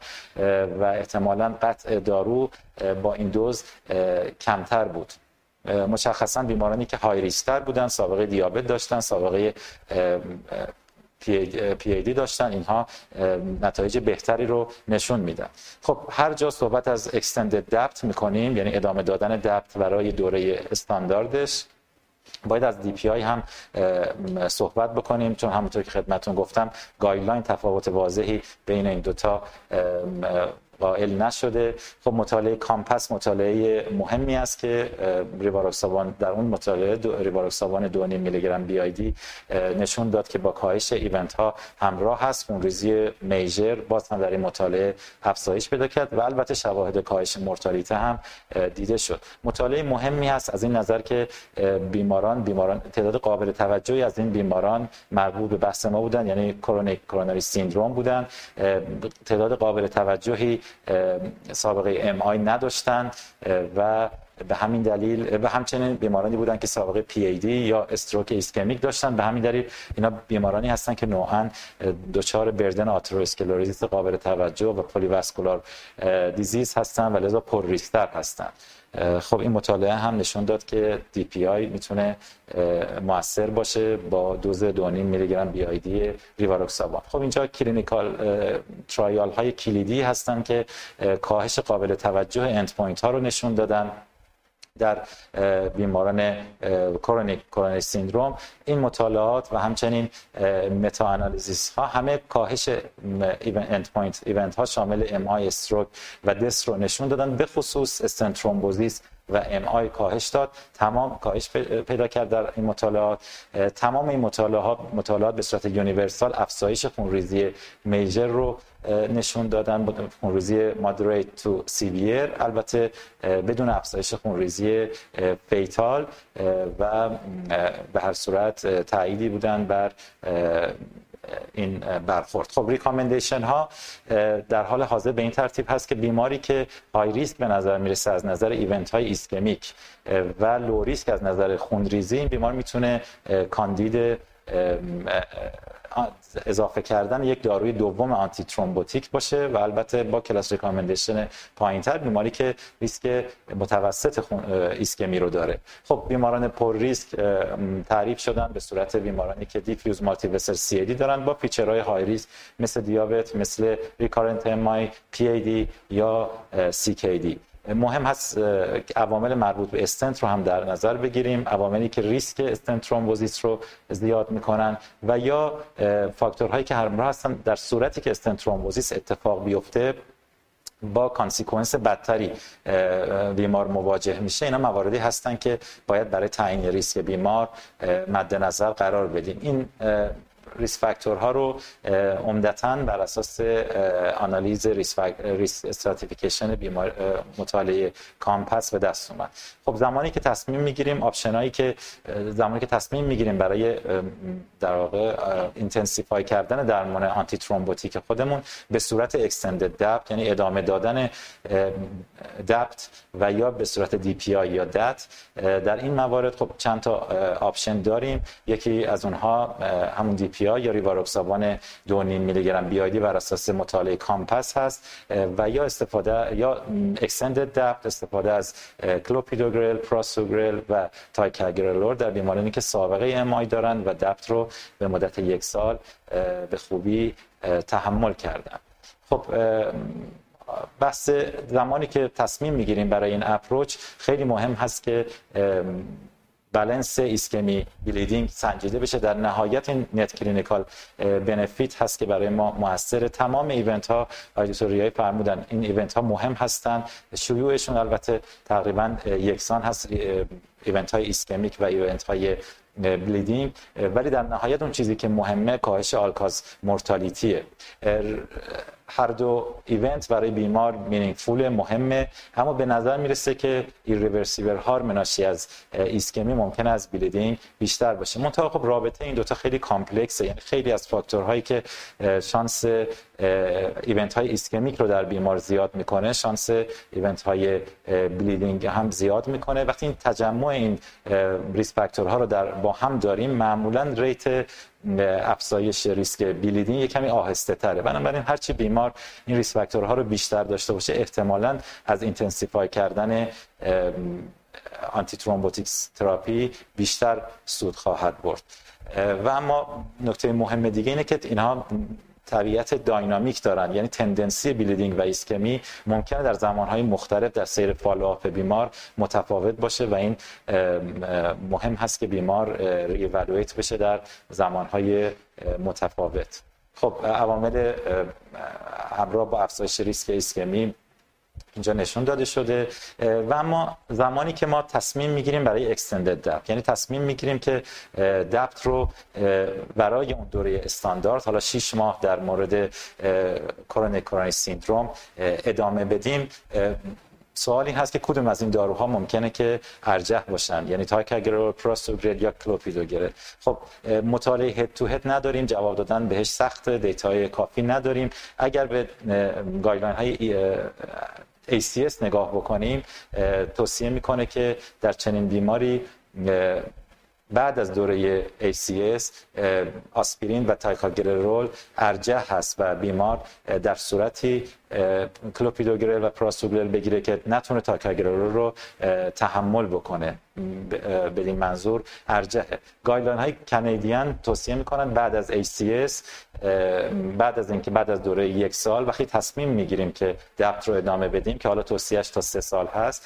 و احتمالا قطع دارو با این دوز کمتر بود. مشخصا بیمارانی که high risk تر بودن سابقه دیابت داشتن سابقه پی داشتن. اینها نتایج بهتری رو نشون میدن. خب هر جا صحبت از extended DAPT می‌کنیم یعنی ادامه دادن DAPT برای دوره استانداردش باید از DPI هم صحبت بکنیم. چون همونطور که خدمتون گفتم guideline تفاوت واضحی بین این دوتا قائل نشده. خب مطالعه COMPASS مطالعه مهمی است که ریواروکسابان در اون مطالعه ریواروکسابان 2.5 میلی گرم BID نشون داد که با کاهش event ها همراه هست خونریزی major باز هم در این مطالعه افزایش پیدا کرد و البته شواهد کاهش mortality هم دیده شد. مطالعه مهمی هست از این نظر که بیماران بیماران تعداد قابل توجهی از این بیماران مربوط به بحث ما بودن یعنی chronic coronary syndrome بودن. تعداد قابل توجهی سابقه MI نداشتن و به همین دلیل و همچنین بیمارانی بودن که سابقه پی ای دی یا stroke ایسکمیک داشتن به همین دلیل اینا بیمارانی هستن که نوعا دچار burden atherosclerosis قابل توجه و polyvascular disease هستن و لذا پر ریسکتر هستن خب این مطالعه هم نشون داد که DPI می‌تونه موثر باشه با دوز 2.5 میلی گرم BID rivaroxaban خب اینجا clinical trial های کلیدی هستن که کاهش قابل توجه end point ها رو نشون دادن. در بیماران chronic coronary syndrome. این مطالعات و همچنین meta-analysis ها همه کاهش end point event ها شامل MI stroke و death رو نشون دادن به خصوص stent thrombosis و MI کاهش داد. تمام کاهش پیدا کرد در این مطالعات. تمام این مطالعات مطالعات به صورت universal افزایش خونریزی major رو نشون دادن خونریزی moderate to severe. البته بدون افزایش خونریزی fatal و به هر صورت تأییدی بودن بر این برخورد. خب recommendation ها در حال حاضر به این ترتیب هست که بیماری که high risk به نظر می‌رسه از نظر event های ایسکمیک و low risk از نظر خونریزی این بیمار می‌تونه کاندید اضافه کردن یک داروی دوم antithrombotic باشه و البته با class recommendation پایینتر بیماری که ریسک متوسط ایسکمی رو داره. خب بیماران پر ریسک تعریف شدن به صورت بیمارانی که diffuse multivessel CAD دارن با feature های high risk مثل دیابت مثل recurrent MI PAD یا CKD. مهم هست عوامل مربوط به استنت رو هم در نظر بگیریم. عواملی که ریسک stent thrombosis رو زیاد می‌کنن و یا فاکتورهایی که همراه هستن در صورتی که stent thrombosis اتفاق بیفته با consequence بدتری بیمار مواجه میشه. اینا مواردی هستن که باید برای تعیین ریسک بیمار مد نظر قرار بدیم. این ریسک فاکتورها رو عمدتا بر اساس آنالیز risk, risk stratification بیمار مطالعه COMPASS به دست اومد. خب زمانی که تصمیم می‌گیریم option ایی که زمانی که تصمیم می‌گیریم برای در واقع intensify کردن درمان antithrombotic خودمون به صورت extended DAPT یعنی ادامه دادن DAPT و یا به صورت DPI یا DAPT در این موارد خب چند تا option داریم. یکی از اونها همون DPI با ریواروکسابان 2.5 میلی گرم BID بر اساس مطالعه COMPASS هست و یا استفاده یا extended DAPT استفاده از کلوپیدوگرل پراسوگرل و تیکاگرلور در بیمارانی که سابقه MI دارن و DAPT رو به مدت یک سال به خوبی تحمل کردن. خب بحث زمانی که تصمیم می‌گیریم برای این approach خیلی مهم هست که بالانس ایسکمی bleeding سنجیده بشه. در نهایت این net clinical benefit هست که برای ما موثره. تمام event ها های فرمودن. این ایونت ها مهم هستند شیوعشون البته تقریبا یکسان هست event های ischemic و event های bleeding ولی در نهایت اون چیزی که مهمه کاهش all-cause mortality ه. هر دو event برای بیمار meaningful مهمه. اما به نظر می‌رسه که irreversible harm ناشی از ایسکمی ممکنه از bleeding بیشتر باشه. منتها خب رابطه این دوتا خیلی complex ه. یعنی خیلی از فاکتورهایی که شانس event های ischemic رو در بیمار زیاد می‌کنه شانس event های bleeding هم زیاد می‌کنه. وقتی این تجمع این ریسک فاکتورها رو در با هم داریم معمولا rate افزایش ریسک bleeding یک کمی آهسته تره. بنابراین هرچی بیمار این ریسک فاکتورها رو بیشتر داشته باشه احتمالا از intensify کردن antithrombotic therapy بیشتر سود خواهد برد. و اما نکته مهم دیگه اینه که اینها طبیعت dynamic دارن یعنی tendency bleeding و ایسکمی ممکنه در زمانهای مختلف در سیر follow-up بیمار متفاوت باشه و این مهم هست که بیمار reevaluate بشه در زمانهای متفاوت. خب عوامل همراه با افزایش ریسک ایسکمی اینجا نشون داده شده و اما زمانی که ما تصمیم می‌گیریم برای extended DAPT یعنی تصمیم می‌گیریم که DAPT رو برای اون دوره استاندارد حالا 6 ماه در مورد chronic coronary syndrome ادامه بدیم سوال این هست که کدوم از این داروها ممکنه که ارجح باشن؟ یعنی تیکاگرلور پراسوگرل یا کلوپیدوگرل خب مطالعه head to head نداریم جواب دادن بهش سخت data ی کافی نداریم. اگر به guideline های ACS نگاه بکنیم توصیه می‌کنه که در چنین بیماری بعد از دوره ACS آسپرین و تیکاگرلور ارجح هست و بیمار در صورتی کلوپیدوگرل و پراسوگرل بگیره که نتونه تیکاگرلور رو تحمل بکنه. بدین منظور ارجحه. guideline های Canadian توصیه می‌کنن بعد از ACS بعد از اینکه بعد از دوره یک سال وقتی تصمیم می‌گیریم که DAPT رو ادامه بدیم که حالا توصیهش تا سه سال هست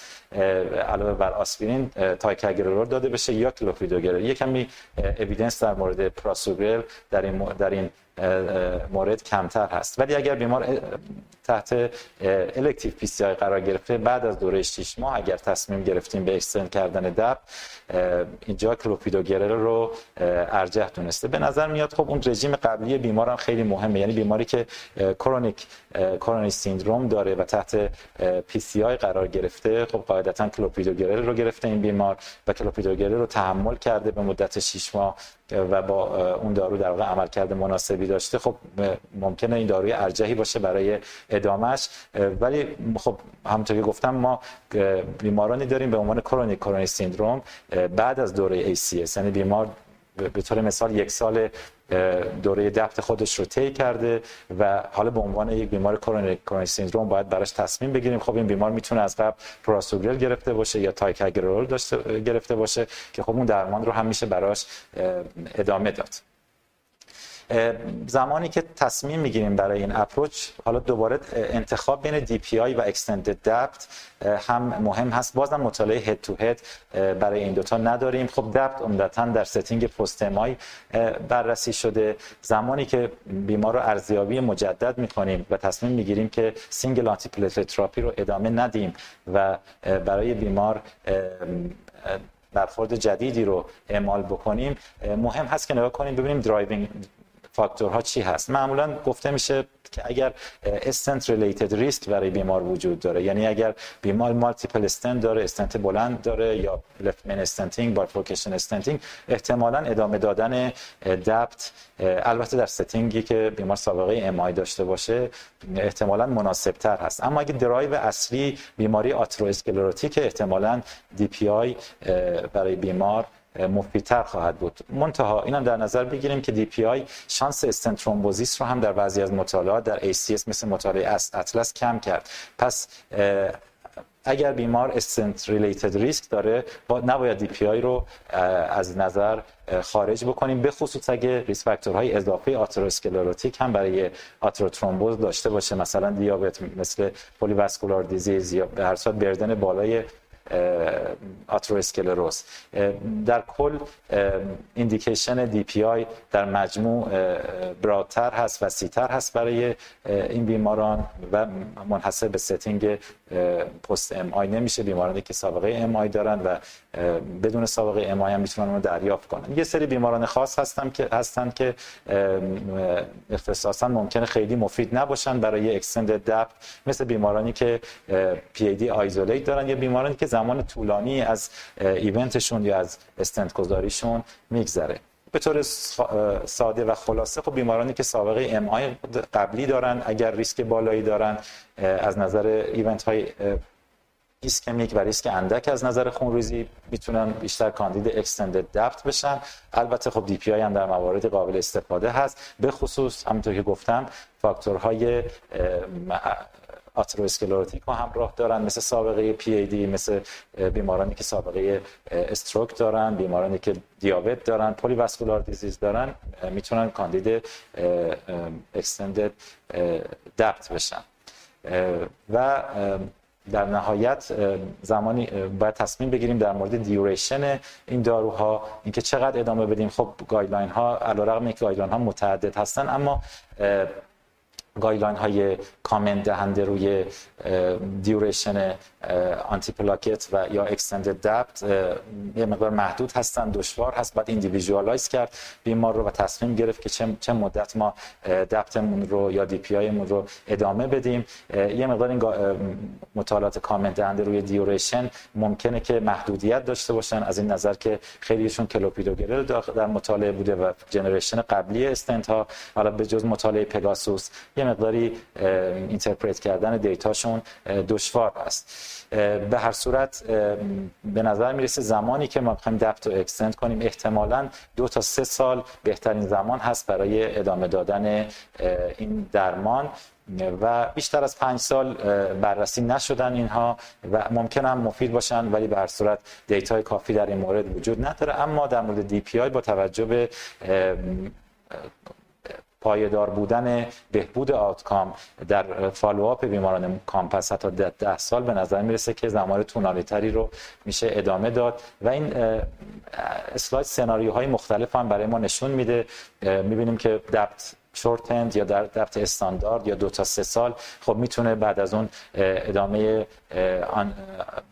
علاوه بر آسپرین تیکاگرلور داده بشه یا کلوپیدوگرل یک کمی evidence در مورد پراسوگرل در این در این مورد کمتر هست. ولی اگر بیمار تحت elective PCI قرار گرفته بعد از دوره 6 ماه اگر تصمیم گرفتیم به extend کردن DAPT اینجا کلوپیدوگرل رو ارجح دونسته. به نظر میاد خب اون رژیم قبلی بیمار هم خیلی مهمه. یعنی بیماری که chronic coronary syndrome داره و تحت PCI قرار گرفته خب قاعدتا کلوپیدوگرل رو گرفته این بیمار و کلوپیدوگرل رو تحمل کرده به مدت 6 ماه و با اون دارو در واقع عمل کرده مناسبی داشته خب ممکنه این داروی ارجحی باشه برای ادامش ولی خب همونطور که گفتم ما بیمارانی داریم به عنوان chronic coronary syndrome بعد از دوره ACS یعنی بیمار به طور مثال یک سال دوره DAPT خودش رو طی کرده و حالا به عنوان یک بیمار coronary syndrome باید براش تصمیم بگیریم. خب این بیمار می‌تونه از قبل پراسوگرل گرفته باشه یا تیکاگرلور داشته گرفته باشه که خب اون درمان رو هم میشه براش ادامه داد. زمانی که تصمیم می‌گیریم برای این approach حالا دوباره انتخاب بین DPI و extended DAPT هم مهم هست. بازم مطالعه head to head برای این دوتا نداریم. خب DAPT عمدتا در setting post بررسی شده. زمانی که بیمار رو ارزیابی مجدد می‌کنیم و تصمیم می‌گیریم که single anti therapy رو ادامه ندیم و برای بیمار برخورد جدیدی رو اعمال بکنیم مهم هست که نگاه کنیم ببینیم driving فاکتورها چی هست؟ معمولا گفته میشه که اگر stent related risk برای بیمار وجود داره یعنی اگر بیمار multiple stent داره استنت بلند داره یا left main stenting bifurcation stenting احتمالا ادامه دادن DAPT البته در setting ی که بیمار سابقه MI داشته باشه احتمالا مناسب تر هست. اما اگه درایو اصلی بیماری atherosclerotic احتمالا DPI برای بیمار مفیدتر خواهد بود. منتها اینم در نظر بگیریم که DPI شانس استنت رو هم در بعضی از مطالعات در ACS مثل مطالعه اطلس کم کرد. پس اگر بیمار stent related risk داره با نباید DPI رو از نظر خارج بکنیم به خصوص اگه risk factor های اضافه atherosclerotic هم برای آتروترومبوز داشته باشه. مثلا دیابت مثل polyvascular disease یا به هر صورت burden بالای atherosclerosis در کل indication DPI در مجموع broad تر هست و safe تر هست برای این بیماران و منحصر به setting post MI نمیشه بیمارانی که سابقه MI دارن و بدون سابقه MI هم می‌تونن اون دریافت کنن. یه سری بیماران خاص هستن که هستن که اختصاصا ممکنه خیلی مفید نباشن برای extended DAPT مثل بیمارانی که PAD isolated دارن یا بیمارانی که طولانی از event شون یا از استنت گذاریشون میگذره. به طور ساده و خلاصه خب بیمارانی که سابقه MI قبلی دارن اگر ریسک بالایی دارن از نظر event های ischemic و ریسک اندک از نظر خونریزی می‌تونن بیشتر کاندید extended DAPT بشن. البته خب DPI هم در موارد قابل استفاده هست. به خصوص همونطور که گفتم فاکتورهای atherosclerotic ها همراه دارن مثل سابقه پی ای دی مثل بیمارانی که سابقه stroke دارن بیمارانی که دیابت دارن polyvascular disease دارن می‌تونن کاندید extended DAPT بشن. و در نهایت زمانی باید تصمیم بگیریم در مورد duration این داروها اینکه چقدر ادامه بدیم. خب guideline ها علیرغم اینکه guideline ها متعدد هستن اما guideline های کامنت دهنده روی duration antiplatelet و یا extended DAPT یه مقدار محدود هستن دشوار هست باید individualize کرد بیمار رو و تصمیم گرفت که چه, چه مدت ما DAPT مون رو یا DPI مون رو ادامه بدیم. یه مقدار این مطالعات کامنت دهنده روی duration ممکنه که محدودیت داشته باشن از این نظر که خیلیشون کلوپیدوگرل در مطالعه بوده و generation قبلی استنت ها حالا به جز مطالعه پگاسوس یه مقداری interpret کردن data شون دشوار است. به هر صورت به نظر می‌رسه زمانی که ما بخوایم DAPT رو extend کنیم احتمالا دو تا سه سال بهترین زمان هست برای ادامه دادن این درمان. و بیشتر از پنج سال بررسی نشدن اینها و ممکن هم مفید باشن ولی به هر صورت data ی کافی در این مورد وجود نداره. اما در مورد DPI با توجه به پایدار بودن بهبود outcome در follow-up بیماران COMPASS حتی ده سال به نظر می‌رسه که زمان طولانی تری رو میشه ادامه داد و این اسلاید سناریوهای مختلف هم برای ما نشون میده. می‌بینیم که DAPT short اند یا در DAPT استاندارد یا دو تا سه سال خب می‌تونه بعد از اون ادامه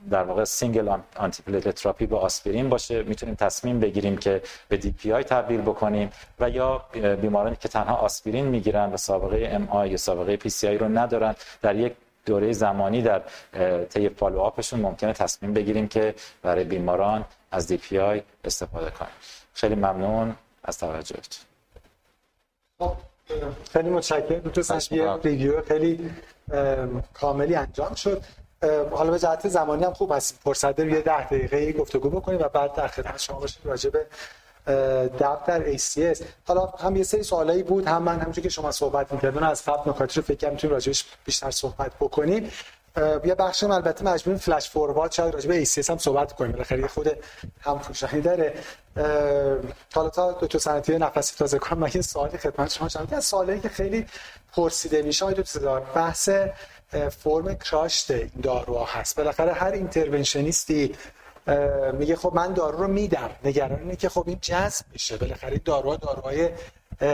در واقع single anti therapy با آسپرین باشه. می‌تونیم تصمیم بگیریم که به DPI تبدیل بکنیم و یا بیمارانی که تنها آسپرین می‌گیرن و سابقه MI یا سابقه PCI رو ندارن در یک دوره زمانی در طی follow-up شون ممکنه تصمیم بگیریم که برای بیماران از DPI استفاده کنیم خیلی ممنون از توجهتون. خب، خیلی متشکرم. دوست یه review خیلی کاملی انجام شد. حالا به جهت زمانی هم خوب هست فرصت داریم یه ده دقیقه گفتگو بکنیم و بعد در خدمت شما باشیم راجع به دفتر ACS حالا هم یه سری سوالایی بود هم من همونجوری که شما صحبت می‌کردین از قبل نکاتی رو فکر کنم می‌تونیم راجعش بیشتر صحبت بکنیم. یه بخش البته مجبوریم فلش فوروارد شاید راجع به ACS هم صحبت کنیم. بالاخره خود هم پوشانی داره حالا تا دو تا سنتی نفسی تازه کنم من یه سوالی خدمت شما شدم از سوالی که خیلی پرسیده میشه آید دار بحث فرم کراشت این داروها هست. بالاخره هر اینترونشنیستی میگه خب من دارو رو میدم. نگران اینه که خب این جذب بشه بالاخره داروها داروهای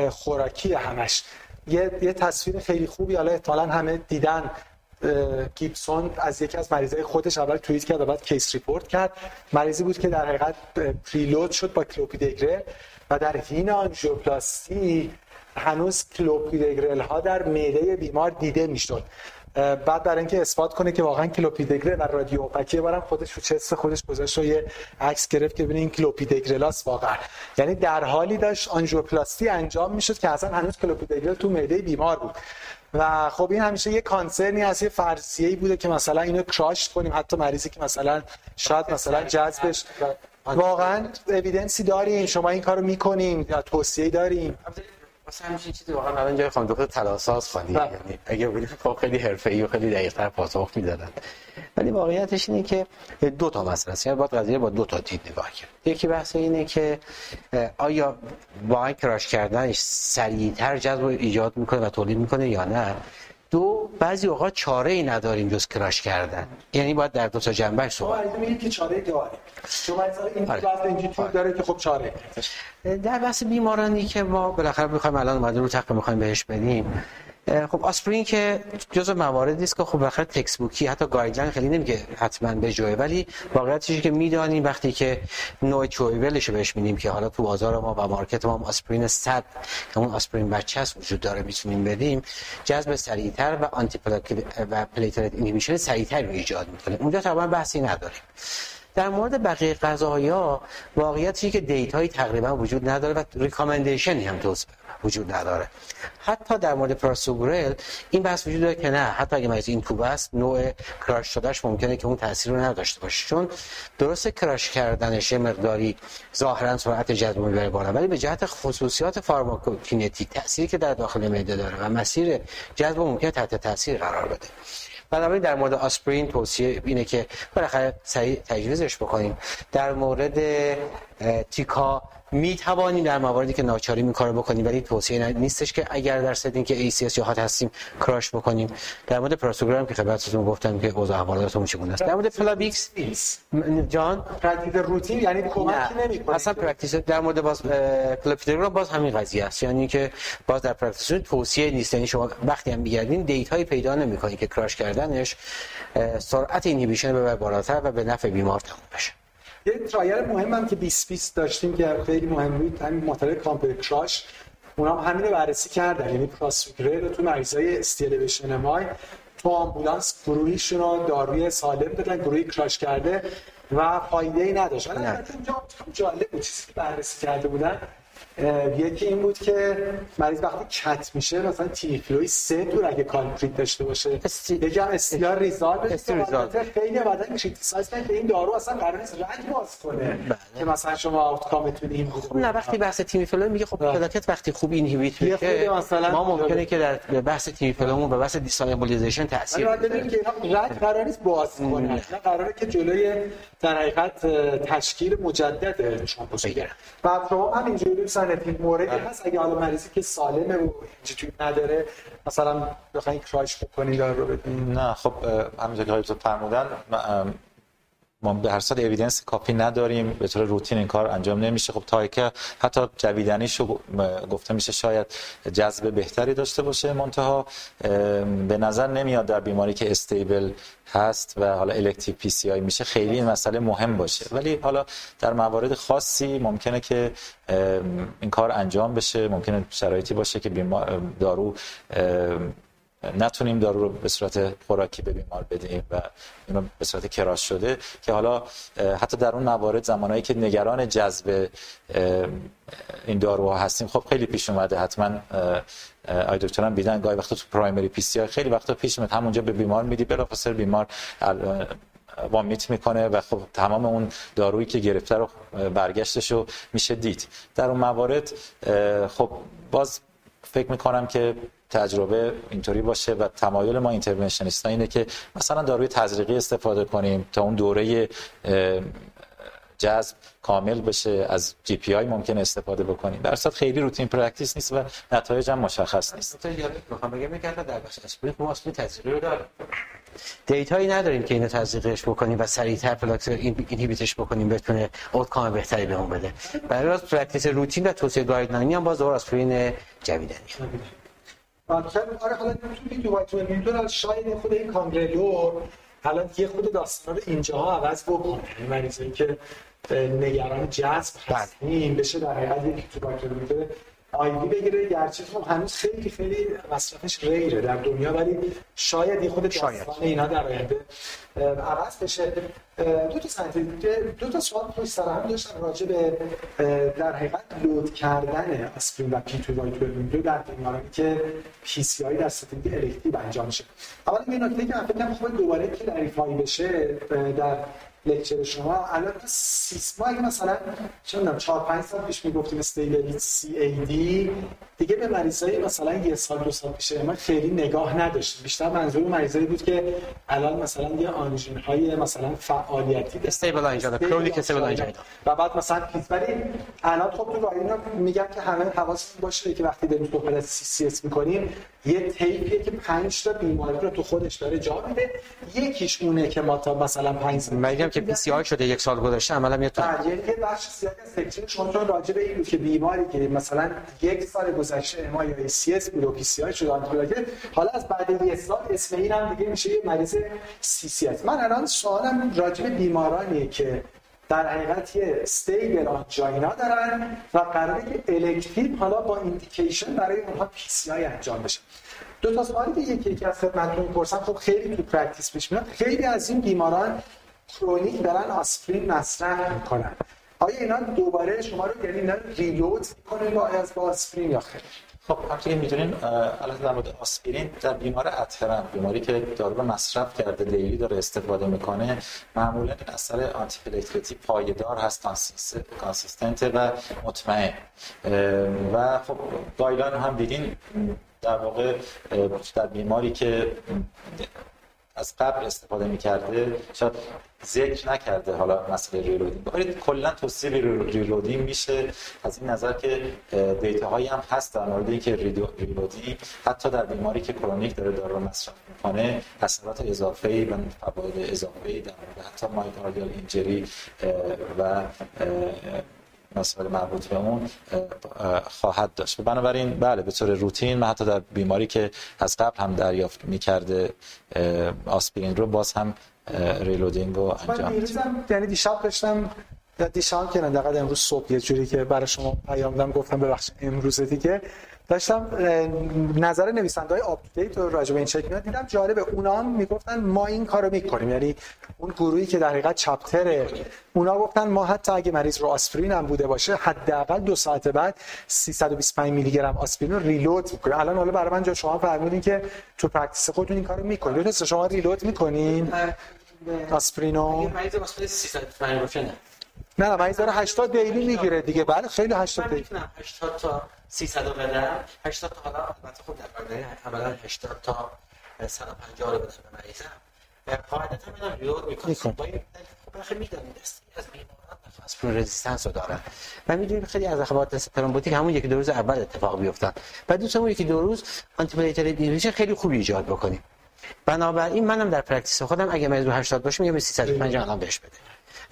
خوراکی همش. یه, یه تصویر خیلی خوبی حالا احتمالاً همه دیدن. گیبسون از یکی از مریضای خودش اول توییت کرد و بعد case report کرد. مریضی بود که در حقیقت preload شد با کلوپیدگرل و در حین آنژیوپلاستی هنوز کلوپیدگرل ها در معده بیمار دیده می‌شد. بعد برای اینکه اثبات کنه که واقعا کلوپیدگرل و radiopaque ه یه بارم خودش رو chest خودش گذاشت و یه عکس گرفت که ببینید این کلوپیدگرلاس واقعا. یعنی در حالی داشت آنژیوپلاستی انجام می‌شد که اصلا هنوز کلوپیدگرل تو معده بیمار بود. و خب این همیشه یه کانسرنی از یه فرضیه‌ای بوده که مثلا اینو کراش کنیم حتی مریضی که مثلا شاید مثلا جذبش واقعا اویدنسی داریم شما این کارو می‌کنیم یا توصیه داریم. واسه همین چیزی واقعا الان جای خانم دکتر تلاساز خالی. بله. یعنی اگه ببینید خب خیلی حرفه‌ای و خیلی دقیق‌تر پاسخ می‌دادن. ولی واقعیتش اینه که دو تا مسئله است. یعنی باید قضیه با دو تا دید نگاه کرد. یکی بحث اینه که آیا با کراش کردنش سریعتر جذب ایجاد می‌کنه و تولید می‌کنه یا نه؟ دو بعضی اوقات چاره ای نداریم جز کراش کردن. یعنی باید در دو تا جنبه صحبت کنیم که چاره داریم شما این آره. داره که خب چاره در بحث بیمارانی که ما بالاخره می‌خوایم الان اومده رو تقریبا می‌خوایم بهش بدیم. خب آسپرین که جزء مواردی است که خب بخاطر textbook ی حتی guideline خیلی نمیگه حتما به جای ولی واقعیتش که می‌دانیم وقتی که نوع chewable ش بهش میدیم که حالا تو بازار ما و market ما آسپرین 100 که اون آسپرین بچه است وجود داره می‌تونیم بدیم جذب سریعتر و آنتی و platelet inhibition سریعتر رو ایجاد می‌کنه. اونجا تقریبا بحثی نداریم. در مورد بقیه غذاها واقعیتی که data یی تقریبا وجود نداره و recommendation ی هم توصیه وجود نداره. حتی در مورد پراسوگرل این بحث وجود داره که نه حتی اگه مریض این کوب است نوع کراش شدهش ممکنه که اون تاثیر رو نداشته باشه. چون درست کراش کردنش مقداری ظاهرا سرعت جذب می‌بره بالا ولی به جهت خصوصیات فارماکوکینتیک تأثیری که در داخل معده داره و مسیر جذب ممکنه تحت تاثیر قرار بده. بنابراین در مورد آسپرین توصیه اینه که بالاخره سریع تجویزش بکنیم. در مورد تیکا می توانیم در مواردی که ناچاری می کار بکنیم ولی توصیه نیستش که اگر در سدین که ACS یا هات هستیم کراش بکنیم. در مورد پروستوگرام که خدمتتون گفتم که اوضاع احوالاتمون چگونه است. در مورد پلاویکس جان؟ پرکتیس روتین یعنی کمکی نمی‌کنه اصلا پرکتیس در مورد باز کلوپیدوگرام باز همین قضیه است. یعنی که باز در پرکتیس توصیه نیست. یعنی شما وقتی هم میگردین دیتایی پیدا نمی‌کنید که کراش کردنش سرعت اینهیبیشن ببر بالاتر و به نفع بیمار تموم بشه. یه trial مهم هم که 20 20 داشتیم که خیلی مهم بود همین مطالعه COMPARE CRUSH. اونا هم همین رو بررسی کردن یعنی prasugrel تو مریضای ST elevation MI تو آمبولانس گروهیشون رو داروی سالم دادن گروهی crush کرده و فایده ای نداشت ولی اینجا جالب بود چیزی که بررسی کرده بودن. یکی این بود که مریض وقتی کت میشه مثلا TIMI flow سه داره اگه culprit داشته باشه. یکی هم ST resolution خیلی بعدا میشه. سایز که این دارو اصلا قرار نیست رنگ باز کنه. بله. که مثلا شما outcome تون این بود خب نه وقتی بحث TIMI flow میگه خب platelet وقتی خوب inhibit بشه ما ممکنه که در بحث TIMI flow مون و بحث distal embolization تاثیر بذاره که رنگ قرار نیست باز کنه نه قراره که جلوی در حقیقت تشکیل مجدد شما بگیرن. و شما هم اینجوری سنتی موردی هست. اگه حالا مریضی که سالمه و اینجوری نداره مثلا بخواین crush بکنید رو بدین. نه خب همونجوری که فرمودن ما به هر صورت evidence کافی نداریم. به طور روتین این کار انجام نمیشه. خب تا که حتی جویدنیشو گفته میشه شاید جذب بهتری داشته باشه منتها به نظر نمیاد در بیماری که stable هست و حالا elective PCI میشه خیلی این مسئله مهم باشه. ولی حالا در موارد خاصی ممکنه که این کار انجام بشه ممکنه شرایطی باشه که بیمار دارو نتونیم دارو رو به صورت خوراکی به بیمار بدیم و اینو به صورت کراش شده که حالا حتی در اون موارد زمانهایی که نگران جذب این داروها هستیم خب خیلی پیش اومده حتما آی دکترم دیدن گاهی وقتا تو پرایمری پی سی خیلی وقتا پیش میاد همونجا به بیمار میدی بلافاصله بیمار وامیت می‌کنه و خب تمام اون دارویی که گرفته رو برگشتش رو میشه دید. در اون موارد خب باز فکر می‌کنم که تجربه اینطوری باشه و تمایل ما interventionist اینه که مثلا داروی تزریقی استفاده کنیم تا اون دوره جذب کامل بشه از GPI ممکن استفاده بکنیم. در خیلی routine practice نیست و نتایج هم مشخص نیست. می‌خوام بگم که در بخش آسپرین ما اصلا تزریقی رو داریم دیتایی نداریم که اینو تزریقش بکنیم و سریعتر پلاکس این اینهیبیتش بکنیم بتونه کام بهتری بهمون بده. برای از پرکتیس روتین و توصیه گایدلاینی هم باز دور آسپرین جویدنی آره حالا تو تو وایتامین می‌دونم شاید خود این کانگرلور حالا یه خود داستانا رو اینجاها عوض بکنه یعنی مریضایی که نگران جذب بله. هستیم بشه در حقیقت یک تو آیدی بگیره. گرچه خب هنوز خیلی خیلی مصرفش ریره در دنیا ولی شاید این خود داستان اینا در آینده عوض بشه. دو تا سنتی دو تا سوال پشت سر هم داشتم راجع به در حقیقت load کردن آسپرین و P2Y در بیمارانی که PCI در setting elective انجام میشه اولا یه نکته که من فکر کنم دوباره clarify بشه در lecture شما. الان CCS ما اگه مثلا چه می‌دونم 4 5 سال پیش می‌گفتیم stable CAD دیگه به مریضای مثلا یه سال دو سال پیش ما خیلی نگاه نداشتیم. بیشتر منظور مریضایی بود که الان مثلا یه آنژین های مثلا فعالیتی stable angina chronic stable angina و بعد مثلا پیس ولی الان خب تو راینا میگم که همه حواستون باشه که وقتی داریم صحبت از CCS می‌کنیم یه تیپیه که 5 تا بیماری رو تو خودش داره جا میده. یکیش اونه که ما تا مثلا 5 میگم که PCI شده یک سال گذشته عملا میاد تو بله، یه بخش زیادی از section شما راجع به این که بیماری که مثلا یک سال گذشته ما ACS بود و PCI شده antiplatelet حالا از بعد یه سال اسم این هم دیگه میشه یه مریض CCS من الان سوالم راجع به بیمارانی که در حقیقت یه stable angina دارن و قراره که elective حالا با indication برای اونها PCI انجام بشه. دو تا سوالی که یکی از خدمتتون می‌پرسم خب خیلی تو practice پیش میاد. خیلی از این بیماران chronic دارن آسپرین مصرف می‌کنن. آیا اینا دوباره شما رو یعنی اینا reload می‌کنه با از با آسپرین یا خیر؟ خب که می‌دونین الان در مورد آسپرین در بیمار اترم بیماری که دارو مصرف کرده daily داره استفاده می‌کنه معمولا این اثر anti پایدار هست consistent و مطمئن. و خب guideline هم دیدین در واقع در بیماری که از قبل استفاده می‌کرده شاید ذکر نکرده حالا مسئله reloading. ولی کلا توصیه reloading میشه. از این نظر که data هایی هم هست در مورد اینکه reloading حتی در بیماری که chronic داره دارو مصرف می‌کنه اثرات اضافه ای و فواید اضافه ای در مورد حتی myocardial injury و مسائل مربوط به اون خواهد داشت. بنابراین بله به طور روتین من حتی در بیماری که از قبل هم دریافت می‌کرده آسپرین رو باز هم reloading رو انجام میدم. یعنی دیشب داشتم دیشب که نه امروز صبح یه جوری که برای شما پیام دادم گفتم ببخشید امروز دیگه. داشتم نظر نویسنده های UpToDate رو راجع به این چک میاد دیدم جالبه اونا هم می‌گفتن ما این کارو می‌کنیم. یعنی اون گروهی که در حقیقت chapter ه اونا گفتن ما حتی اگه مریض رو آسپرین هم بوده باشه حداقل دو ساعت بعد 325 میلی گرم آسپرین رو reload می‌کنه. الان حالا برای من جا شما فرمودین که تو practice خودتون این کارو می‌کنید. درسته شما reload می‌کنین؟ آسپرینو؟ مریض آسپرین 325 باشه نه. نه نه مریض داره 80 daily می‌گیره دیگه. بله خیلی 80 daily 80 تا 300 بدم 80 تا حالا البته خود در برنامه عملا 80 تا 150 رو بدم به مریضم قاعدتا میدم ریور می‌کنم با این خب می‌دونید از بیماران اسپرین رزिस्टنس رو دارن. و می‌دونیم خیلی از اخبارات ترومبوتیک همون یکی دو روز اول اتفاق بیفتن. بعد دوستمون یکی دو روز آنتی پلیتر خیلی خوبی ایجاد بکنیم. بنابراین منم در پرکتیس خودم اگه مریض 80 باشه میگم 350 الان بهش بده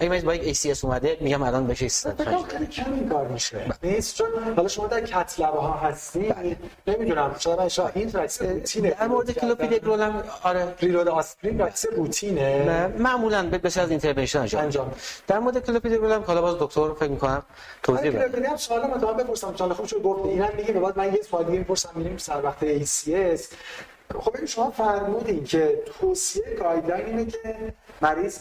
اگه من با یک ACS اومده میگم الان بشه 305 کمی کار میشه. نیست؟ چون حالا شما در کتلبه ها هستی بله. نمی‌دونم شاید من شاید این روتینه در مورد کلوپیدگرول هم آره. reload آسپرین راکس روتینه. معمولا بسیار از intervention انجام. در مورد کلوپیدگرول هم حالا باز دکتر فکر می‌کنم توضیح بده. کلوپیدگرول سوال من بپرسم. چون خوب شد گفت اینم میگه بعد من یه سوال دیگه می‌پرسم میریم سر وقت ACS خب شما فرمودین که توصیه guideline اینه که مریض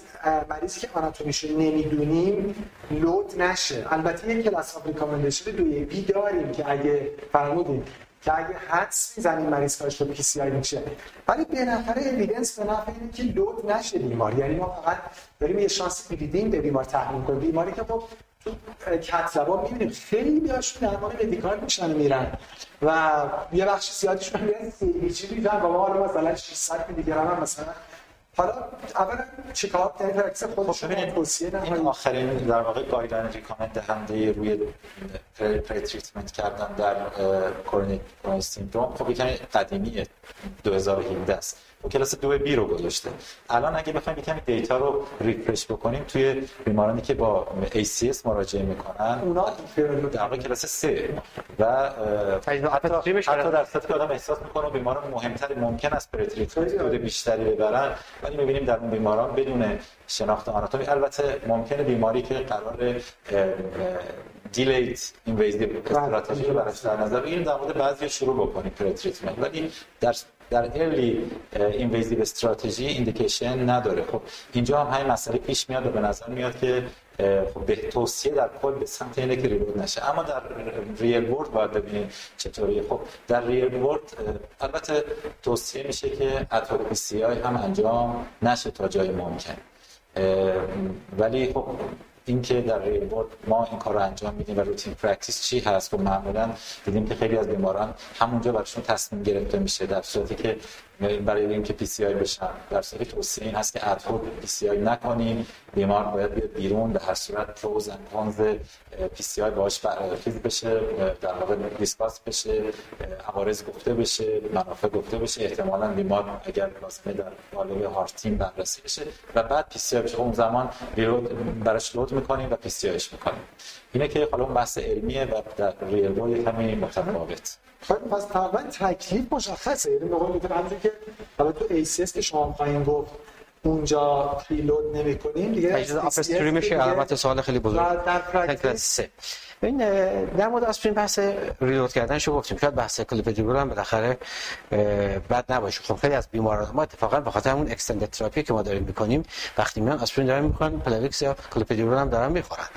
مریضی که آناتومیش نمی‌دونیم load نشه. البته یک class of recommendation دوی B داریم که اگه فرمودین که اگه حدس می‌زنیم مریض کارش رو PCI میشه ولی بالاخره evidence به نفع اینه که load نشه بیمار یعنی ما فقط داریم یه شانس میدیم به بیمار تحمیل کنیم. بیماری که خب cath lab می‌بینیم. خیلی بیاشون درمان medical میشن میرن. و یه بخش زیادیشون میرن CABG میشن و ما حالا مثلا 600 میلی گرم هم مثلا. حالا اولا چیکار؟ یعنی practice خود شما توصیه این آخرین در واقع guideline recommend دهنده روی pretreatment کردن در chronic syndrome. خب یکم قدیمیه. 2017 است. کلاس دو B رو گذاشته. الان اگه بخوایم یکم data رو refresh بکنیم توی بیمارانی که با ACS مراجعه می‌کنن اونا در واقع کلاس 3 و حتی حتی در صورتی که آدم احساس می‌کنه بیماران مهمتر ممکن است pretreatment سود بیشتری ببرن. ولی می‌بینیم در اون بیماران بدون شناخت آناتومی البته ممکنه بیماری که قرار delayed invasive strategy رو براش در نظر بگیریم. در مورد بعضی شروع بکنیم pretreatment ولی در در early invasive strategy indication نداره. خب اینجا هم همین مسئله پیش میاد و به نظر میاد که خب به توصیه در کل به سمت اینه که preload نشه. اما در real world باید ببینیم چطوریه. خب در real world البته توصیه میشه که ad hoc PCI هم انجام نشه تا جای ممکن. ولی خب اینکه در real ما این کار رو انجام میدیم و routine practice چی هست؟ و خب معمولا دیدیم که خیلی از بیماران همونجا براشون تصمیم گرفته میشه در صورتی که برای اینکه PCI بشن. در صورتی توصیه این هست که ad hoc PCI نکنیم بیمار باید بیاد بیرون به هر صورت pros and cons PCI باهاش بررسی بشه در واقع discuss بشه عوارض گفته بشه منافع گفته بشه. احتمالاً بیمار اگر لازمه در قالب heart team بررسی بشه. و بعد PCI بشه اون زمان براش load می‌کنیم و PCI ش می‌کنیم. اینه که حالا اون بحث علمیه و در real world کمی متفاوت. خب پس تقریبا تکلیف مشخصه. یعنی به قول که حالا تو ACS که شما خواهیم گفت اونجا preload نمی کنیم دیگه تجویز upstream میشه البته سوال خیلی بزرگ. در practice این در مورد آسپرین بحث reload کردن شو گفتیم. شاید بحث کلوپیدوگرل هم بالاخره بد نباشه. خب خیلی از بیماران ما اتفاقا به خاطر همون extended therapy که ما داریم می‌کنیم وقتی میان آسپرین دارن می‌خورن پلاویکس یا کلوپیدوگرل هم دارن می‌خورن.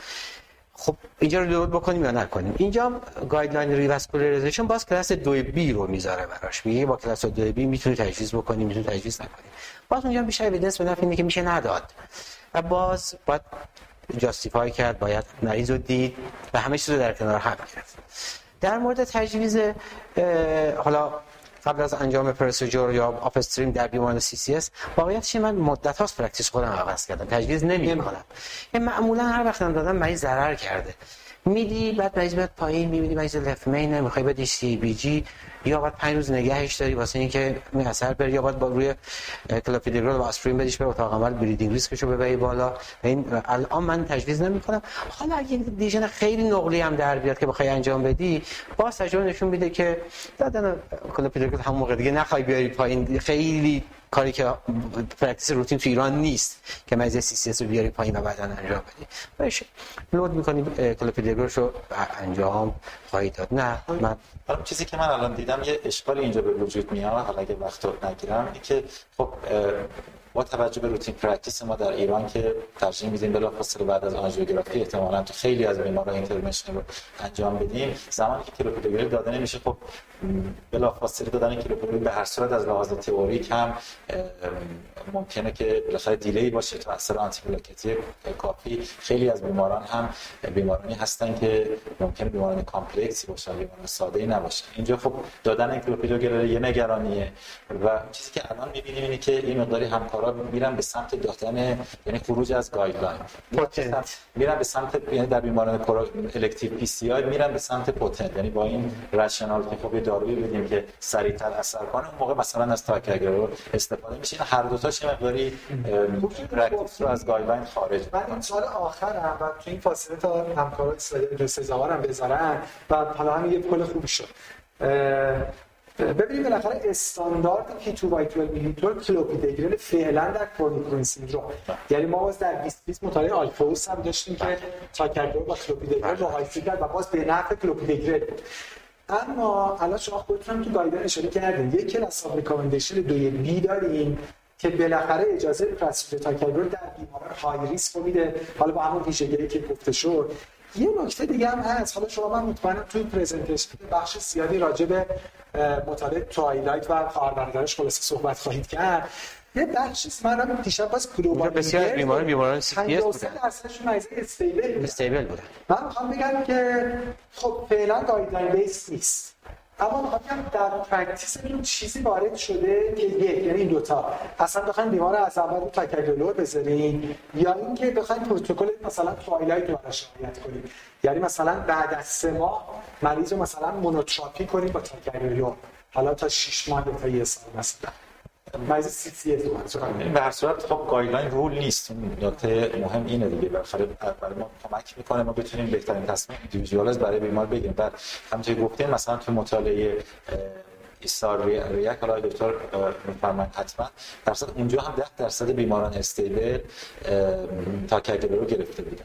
خب اینجا reload بکنیم یا نکنیم؟ اینجا guideline revascularization باز کلاس 2 B رو می‌ذاره براش. میگه با کلاس 2 B می‌تونی تجویز بکنی می‌تونی تجویز نکنی. باز اونجا بیشتر evidence به نفع اینه که میشه نداد. و باز باید justify کرد باید مریض رو دید و همه چیز رو در کنار هم گرفت. در مورد تجویز حالا قبل از انجام procedure یا upstream در بیماران CCS واقعیتش من مدت هاست practice خودم عوض کردم تجویز نمی کنم این معمولا هر وقت دادم مریض ضرر کرده. میدی بعد مریض میاد پایین می‌بینی مریض left main بدی CABG یا بعد 5 روز نگهش داری واسه اینکه اثرش بره یا بعد با روی کلوپیدوگرل و آسپرین بدیش به اتاق عمل bleeding risk شو ببری بالا. این الان من تجویز نمی‌کنم. حالا اگه lesion خیلی نقلی هم در بیاد که بخوای انجام بدی با تجربه نشون میده که دادن کلوپیدوگرل همون موقع دیگه نخوای بیاری پایین خیلی کاری که practice روتین تو ایران نیست که مزه سی سی اس رو بیاری پایین و بعدا انجام بدی باشه. load می‌کنیم کلوپیدوگرل رو انجام خواهید داد. نه من چیزی که من الان دیدم یه اشکالی اینجا به وجود میاد حالا اگه وقت نگیرم اینه که خب با توجه به routine practice ما در ایران که ترجیح میدیم بلافاصله بعد از آنژیوگرافی احتمالاً تو خیلی از بیماران intervention رو انجام بدیم. زمانی که کلوپیدوگرل داده نمیشه خب بلافاصله دادن کلوپیدوگرل به هر صورت از لحاظ theoric هم ممکنه که بالاخره delay باشه. تو اثر آنتی پلاکتی کافی خیلی از بیماران هم بیمارانی هستن که ممکنه بیماران complex ی باشن بیماران ساده ای نباشن. اینجا خب دادن کلوپیدوگرل یه نگرانیه. و چیزی که الان می‌بینیم اینه که این مقداری همکارا میرن به سمت دادن یعنی خروج از guideline میرن به سمت یعنی در بیماران elective PCI میرن به سمت potent یعنی با این rationale که خب دارویی بدیم که سریعتر اثر کنه اون موقع مثلا از رو استفاده میشه هر دو تاش مقداری practice رو از guideline خارج من این سال آخرم و تو این فاصله تا همکارا هم بذارن و حالا هم یه پل خوبی شد ببینیم بالاخره استاندارد کی P2Y12 inhibitor کلوپیدوگرل فعلا در chronic syndrome. یعنی ما باز در 20 20 مطالعه ALPHEUS هم داشتیم که تیکاگرلور با کلوپیدوگرل مقایسه کرد و باز به نفع کلوپیدوگرل اما الان شما خودتون تو guideline اشاره کردین. یک class of recommendation دوی B داریم که بالاخره اجازه پرسپتاکلور در بیماران high risk میده. حالا با همون ویژگی که گفته شد یه نکته دیگه هم هست. حالا شما من مطمئنم توی پرزنتیشن بخش زیادی راجع به مطالعه توایلایت و خواهربرادرش خلاصه صحبت خواهید کرد. یه بخشی من دیشب باز گلوبال بسیار از بیماران بیماران سی تی اس بودن. درصدشون مریض استیبل استیبل بودن. من می‌خوام بگم که خب فعلا گایدلاین بیس نیست. اما می‌خوام در پرکتیستون چیزی وارد شده که یک یعنی این دوتا. اصلا بخواین بیمار از اول رو تکلولور بذارین یا اینکه بخواین پروتکل مثلا توایلایت رو رعایت کنید یعنی مثلا بعد از سه ماه مریض رو مثلا monotherapy کنید با تیکاگرلور حالا تا 6 ماه تا یه سال مثلا. مریض CCS به هر صورت خب guideline role نیست. نکته مهم اینه دیگه. بالاخره برای ما کمک می‌کنه ما بتونیم بهترین تصمیم individualize برای بیمار بگیریم. بعد همونطور گفتیم مثلا تو مطالعه ISAR-REACT حالا دکتر میفرمایند حتما. درصد اونجا هم 10 درصد بیماران stable تیکا رو گرفته بودن.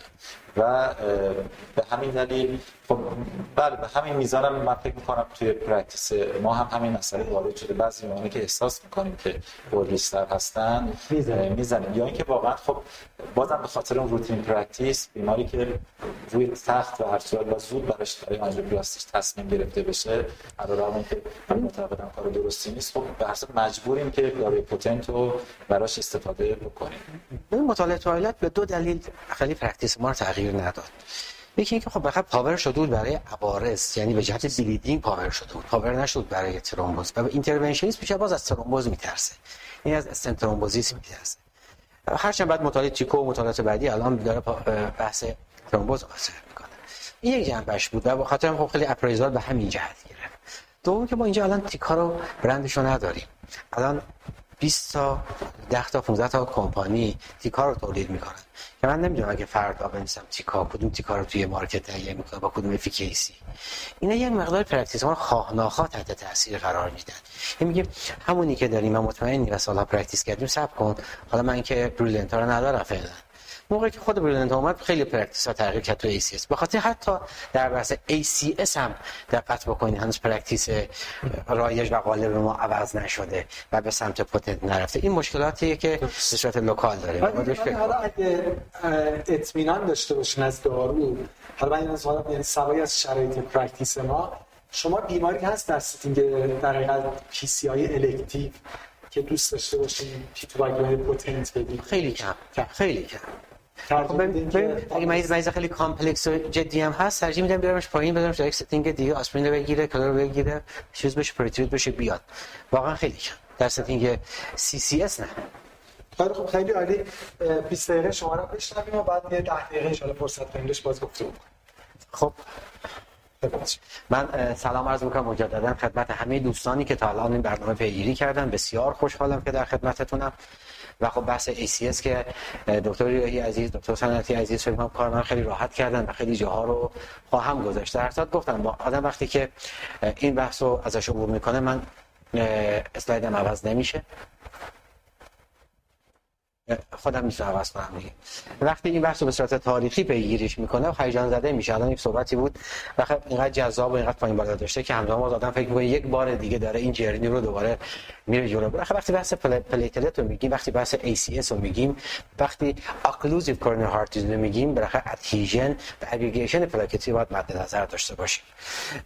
و به همین دلیل خب بله به همین میزان هم من فکر می‌کنم توی practice ما هم همین مسئله وارد شده. بعضی موقعی که احساس می‌کنیم که بوردیستر هستن. می‌زنیم. یا اینکه واقعا خب بازم به خاطر اون روتین practice بیماری که روی تخت و هر صورت زود براش برای آنژیوپلاستیش تصمیم گرفته بشه علاوه اینکه معتقدم کار درستی نیست خب به هر مجبوریم که داروی potent رو براش استفاده بکنیم. این مطالعه TWILIGHT به دو دلیل خیلی practice ما رو تغییر نداد. یکی اینکه خب بخاطر power شده بود برای عوارض یعنی به جهت bleeding power شده بود. power نشد برای ترومبوز. و interventionist میشه باز از ترومبوز میترسه. این از stent thrombosis میترسه. هرچند بعد مطالعه TICO و مطالعات بعدی الان داره بحث ترومبوز آسر می‌کنه. این یک جنبش بود و خاطر خب خیلی appraisal به همین جهت گرفت. دوم که ما اینجا الان تیکا رو برندش نداریم. الان 20 تا 10 تا 15 تا کمپانی تیکا رو تولید می‌کنن. که من نمی‌دونم اگه فردا بنویسم تیکا کدوم تیکا رو توی market تهیه می‌کنه با کدوم efficacy اینا یه مقدار practice ما خواه ناخواه تحت تاثیر قرار میدن. این میگه همونی که داریم من مطمئنی و سالها practice کردیم صبر کن. حالا من که Brilinta رو ندارم فعلا. موقعی که خود Brilinta اومد خیلی practice ها تغییر کرد تو ACS به خاطر حتی در بحث ACS هم دقت بکنید هنوز practice رایج و غالب ما عوض نشده و به سمت potent نرفته. این مشکلاتیه که به صورت local داره. حالا اگه اطمینان داشته باشین از دارو حالا من حالا یعنی سوای از شرایط practice ما شما بیماری هست در setting در حقیقت PCI elective که دوست داشته باشین P2Y12 ی potent بدید خیلی کم خیلی کم. اگه مریض مریض خیلی complex و جدی هم هست ترجیح میدم بیارمش پایین بذارمش در یک setting دیگه آسپرین رو بگیره کلور بگیره چیز بشه پروتئین بشه بیاد. واقعا خیلی کم. در setting CCS نه. خیلی خب خیلی عالی. 20 دقیقه شما رو بشنویم و بعد یه 10 دقیقه ان شاء الله فرصت کنیم باز گفتگو خب. من سلام عرض می‌کنم مجددا خدمت همه دوستانی که تا الان این برنامه پیگیری کردن. بسیار خوشحالم که در خدمتتونم. و خب بحث ACS که دکتر ریاهی عزیز دکتر سنتی عزیز فکر کار من خیلی راحت کردن و خیلی جاها رو خواهم گذاشت. در حساب گفتم با آدم وقتی که این بحث رو ازش عبور می‌کنه من اسلایدم عوض نمیشه. خودم می‌تونم عوض کنم دیگه. وقتی این بحث رو به صورت تاریخی پیگیریش می‌کنه هیجان زده میشه. الان یک صحبتی بود. و خب اینقدر جذاب و اینقدر پایین بالا داشته که همزمان آدم فکر می‌کنه یک بار دیگه داره این جرنی رو دوباره میره جلو. بخاطر وقتی بحث پلیتلت رو میگیم وقتی بحث ACS رو میگیم وقتی occlusive coronary heart رو میگیم بالاخره adhesion و aggregation پلاکتی باید مد نظر داشته باشیم.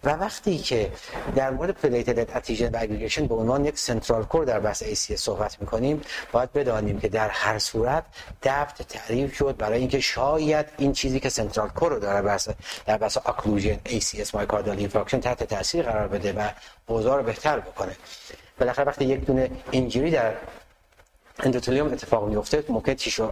و وقتی که در مورد platelet adhesion و aggregation به عنوان یک central core در بحث ACS صحبت می‌کنیم باید بدانیم که در هر صورت DAPT تعریف شد برای اینکه شاید این چیزی که central core رو داره بحث در بحث occlusion ACS myocardial infarction تحت تاثیر قرار بده و اوضاع رو بهتر بکنه. بالاخره وقتی یک دونه injury در اندوتلیوم اتفاق میفته ممکن tissue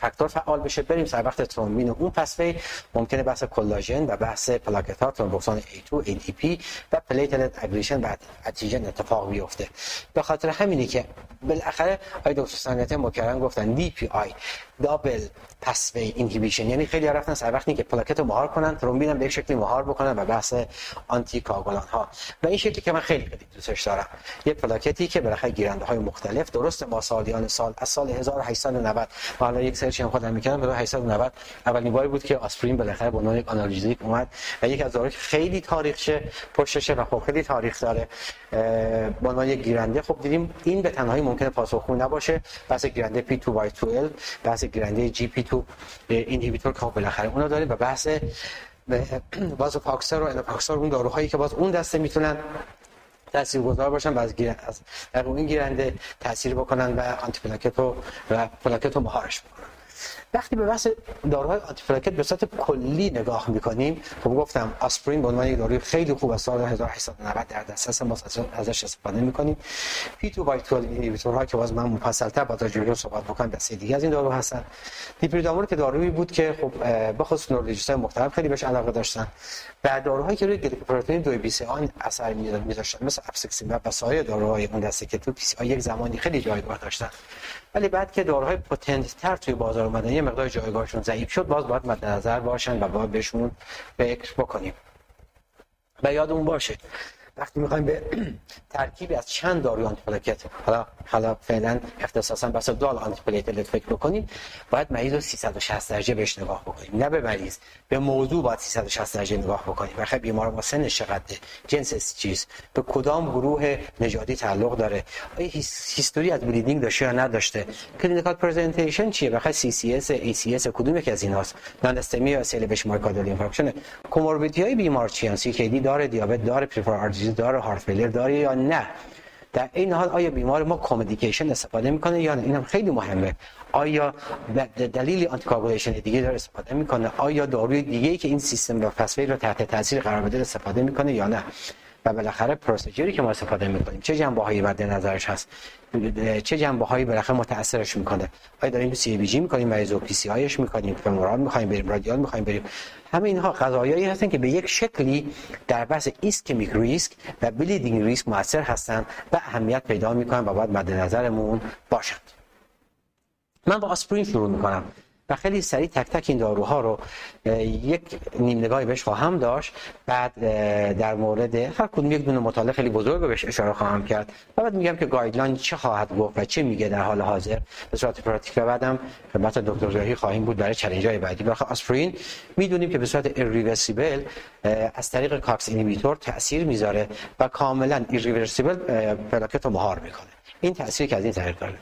factor فعال بشه. بریم سر وقت ترومبین و اون pathway ممکنه بحث کلاژن و بحث پلاکت ها ترومبوکسان A2 ADP و platelet aggregation و adhesion اتفاق بیفته به خاطر همینی که بالاخره آقای دکتر سنتی مکرم گفتن آی double pathway inhibition یعنی خیلی رفتن سر وقتی که پلاکت رو مهار کنن ترومبین هم به یک شکلی مهار بکنن و بحث آنتی کاگولان ها و این شکلی که من خیلی خیلی دوستش دارم. یه پلاکتی که بالاخره گیرنده های مختلف درست ما سالیان سال از سال 1890 و حالا یک سرچی هم خودم می‌کردم 1890 اولین باری بود که آسپرین بالاخره به عنوان یک آنالژزیک اومد و یک از داروهای خیلی تاریخشه پشتشه و خب خیلی تاریخ داره. به عنوان یک گیرنده. خب دیدیم این به تنهایی ممکنه پاسخگو نباشه. بحث گیرنده P2Y12 بحث گیرنده GP2 اینهیبیتور که خب بالاخره اونو داریم و بحث باز vorapaxar و atopaxar اون داروهایی که باز اون دسته می‌تونن تاثیرگذار باشن و از در این گیرنده تاثیر بکنن و آنتی پلاکت و پلاکت رو مهارش بکنن. وقتی به بحث داروهای آنتی پلاکت به صورت کلی نگاه می‌کنیم خب گفتم آسپرین به عنوان یک داروی خیلی خوب از سال 1890 در دسترس ما ازش استفاده می‌کنیم. P2Y12 ها که باز من مفصل‌تر با تجربه صحبت بکنم دسته دیگه از این دارو هستن. دیپیریدامول که دارویی بود که خب به خصوص نورولوژیست مختلف خیلی بهش علاقه داشتن. و داروهایی که روی گلیکوپروتئین 2b 3a اثر می‌ذاشتن مثل ابسکسیماب و سایر داروهای اون دسته که تو PCI یک زمانی خیلی جایگاه داشتن. ولی بعد که داروهای potent تر توی بازار اومدن یه مقدار جایگاهشون ضعیف شد باز باید مد نظر باشن و باید بهشون فکر بکنیم. و یادمون باشه وقتی می‌خوایم به ترکیبی از چند داروی آنتی پلاکت حالا حالا فعلا اختصاصا بحث dual آنتی پلاکت فکر بکنیم باید مریض رو 360 درجه بهش نگاه بکنیم. نه به مریض به موضوع باید 360 درجه نگاه بکنیم. بخاطر بیمار با سنش چقدر؟ جنس چیز. به کدام گروه نژادی تعلق داره؟ آیا history از bleeding داشته یا نداشته؟ clinical presentation چیه؟ بخاطر سی سی اس ای سی اس کدوم یکی از ایناست؟ non-STEMI یا سیل بش myocardial infarction comorbidity های بیمار چی CKD داره دیابت داره پریفر داره heart failure داره یا نه؟ در این حال آیا بیمار ما comedication استفاده می‌کنه یا نه؟ اینم خیلی مهمه. آیا دلیل anticoagulation دیگه داره استفاده می‌کنه؟ آیا داروی دیگه ای که این سیستم و فسفی رو تحت تاثیر قرار بده استفاده می‌کنه یا نه؟ و بالاخره procedure ی که ما استفاده می‌کنیم چه جنبه هایی مد نظرش هست؟ چه جنبه هایی بالاخره متاثرش می‌کنه؟ آیا داریم CABG می‌کنیم مریض PCI ش می‌کنیم؟ femoral می‌خوایم بریم radial می‌خوایم بریم؟ همه اینها قضایایی هستن که به یک شکلی در بحث ischemic risk و bleeding risk موثر هستن و اهمیت پیدا می‌کنن و باید مد نظرمون باشند من با آسپرین شروع می‌کنم. و خیلی سریع تک تک این داروها رو یک نیم نگاهی بهش خواهم داشت. بعد در مورد هر کدوم یک دونه مطالعه خیلی بزرگ بهش اشاره خواهم کرد. و بعد میگم که guideline چه خواهد گفت و چه میگه در حال حاضر. به صورت پراتیک و بعدم خدمت دکتر زاهی خواهیم بود برای چالش های بعدی. بخاطر آسپرین می‌دونیم که به صورت irreversible از طریق COX inhibitor تاثیر می‌ذاره و کاملا irreversible پلاکت رو مهار می‌کنه. این تاثیری که از این طریق داره.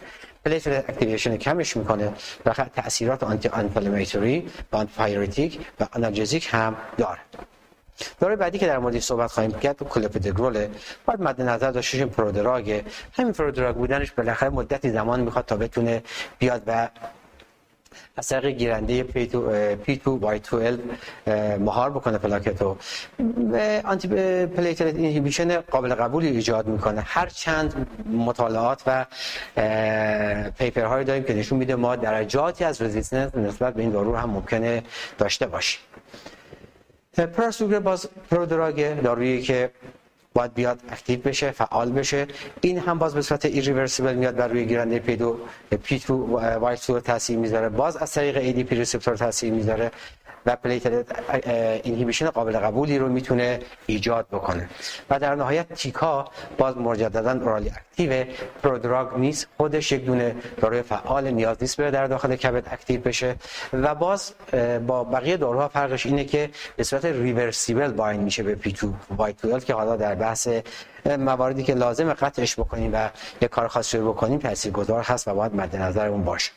platelet activation کمش می‌کنه و تاثیرات anti-inflammatory و anti و analgesic هم داره. داروی بعدی که در موردش صحبت خواهیم کرد کلوپیدوگرل باید مد نظر داشته prodrug. همین prodrug بودنش بالاخره مدتی زمان می‌خواد تا بتونه بیاد و از طریق گیرنده P2Y12 مهار بکنه پلاکتو. antiplatelet inhibition قابل قبولی ایجاد می‌کنه. هر چند مطالعات و paper هایی داریم که نشون میده ما درجاتی از resistance نسبت به این دارو هم ممکنه داشته باشیم. پراسوگرل باز prodrug دارویی که باید بیاد active بشه فعال بشه. این هم باز به صورت irreversible میاد بر روی گیرنده P2 P2Y تاثیر می‌ذاره. باز از طریق P receptor تاثیر می‌ذاره. و platelet inhibition قابل قبولی رو می‌تونه ایجاد بکنه. و در نهایت تیکاگرلور باز مجددا orally active prodrug نیست خودش یک دونه داروی فعال نیاز نیست بره در داخل کبد active بشه. و باز با بقیه داروها فرقش اینه که به صورت reversible bind میشه به P2Y12 که حالا در بحث مواردی که لازم قطعش بکنیم و یک کار خاص رو بکنیم تاثیرگذار هست و باید مد نظرمون باشه.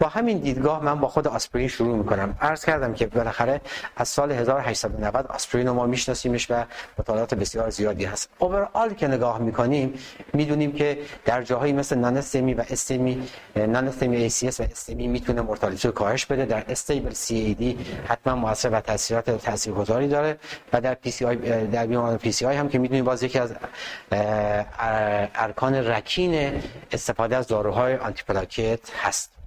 با همین دیدگاه من با خود آسپرین شروع می‌کنم. عرض کردم که بالاخره از سال 1890 آسپرین رو ما میشناسیمش و مطالعات بسیار زیادی هست. overall که نگاه می‌کنیم می‌دونیم که در جاهایی مثل نان استمی و استمی نان استمی ای سی اس و استمی می‌تونه mortality رو کاهش بده. در stable CAD حتما موثر و تاثیرات تاثیرگذاری داره و در PCI در بیماران PCI هم که می‌دونیم باز یکی از ارکان رکین استفاده از داروهای anti پلاکت هست.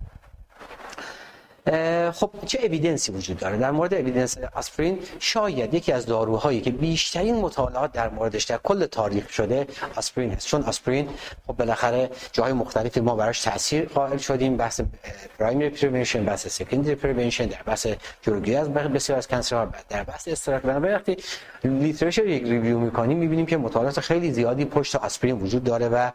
خب چه evidence ی وجود داره؟ در مورد evidence آسپرین شاید یکی از داروهایی که بیشترین مطالعات در موردش در کل تاریخ شده آسپرین هست. چون آسپرین خب بالاخره جاهای مختلفی ما براش تاثیر قائل شدیم. بحث primary prevention بحث secondary prevention در بحث جلوگیری از بسیار از cancer ها در بحث stroke بنابراین وقتی literature یک review می‌کنیم می‌بینیم که مطالعات خیلی زیادی پشت آسپرین وجود داره و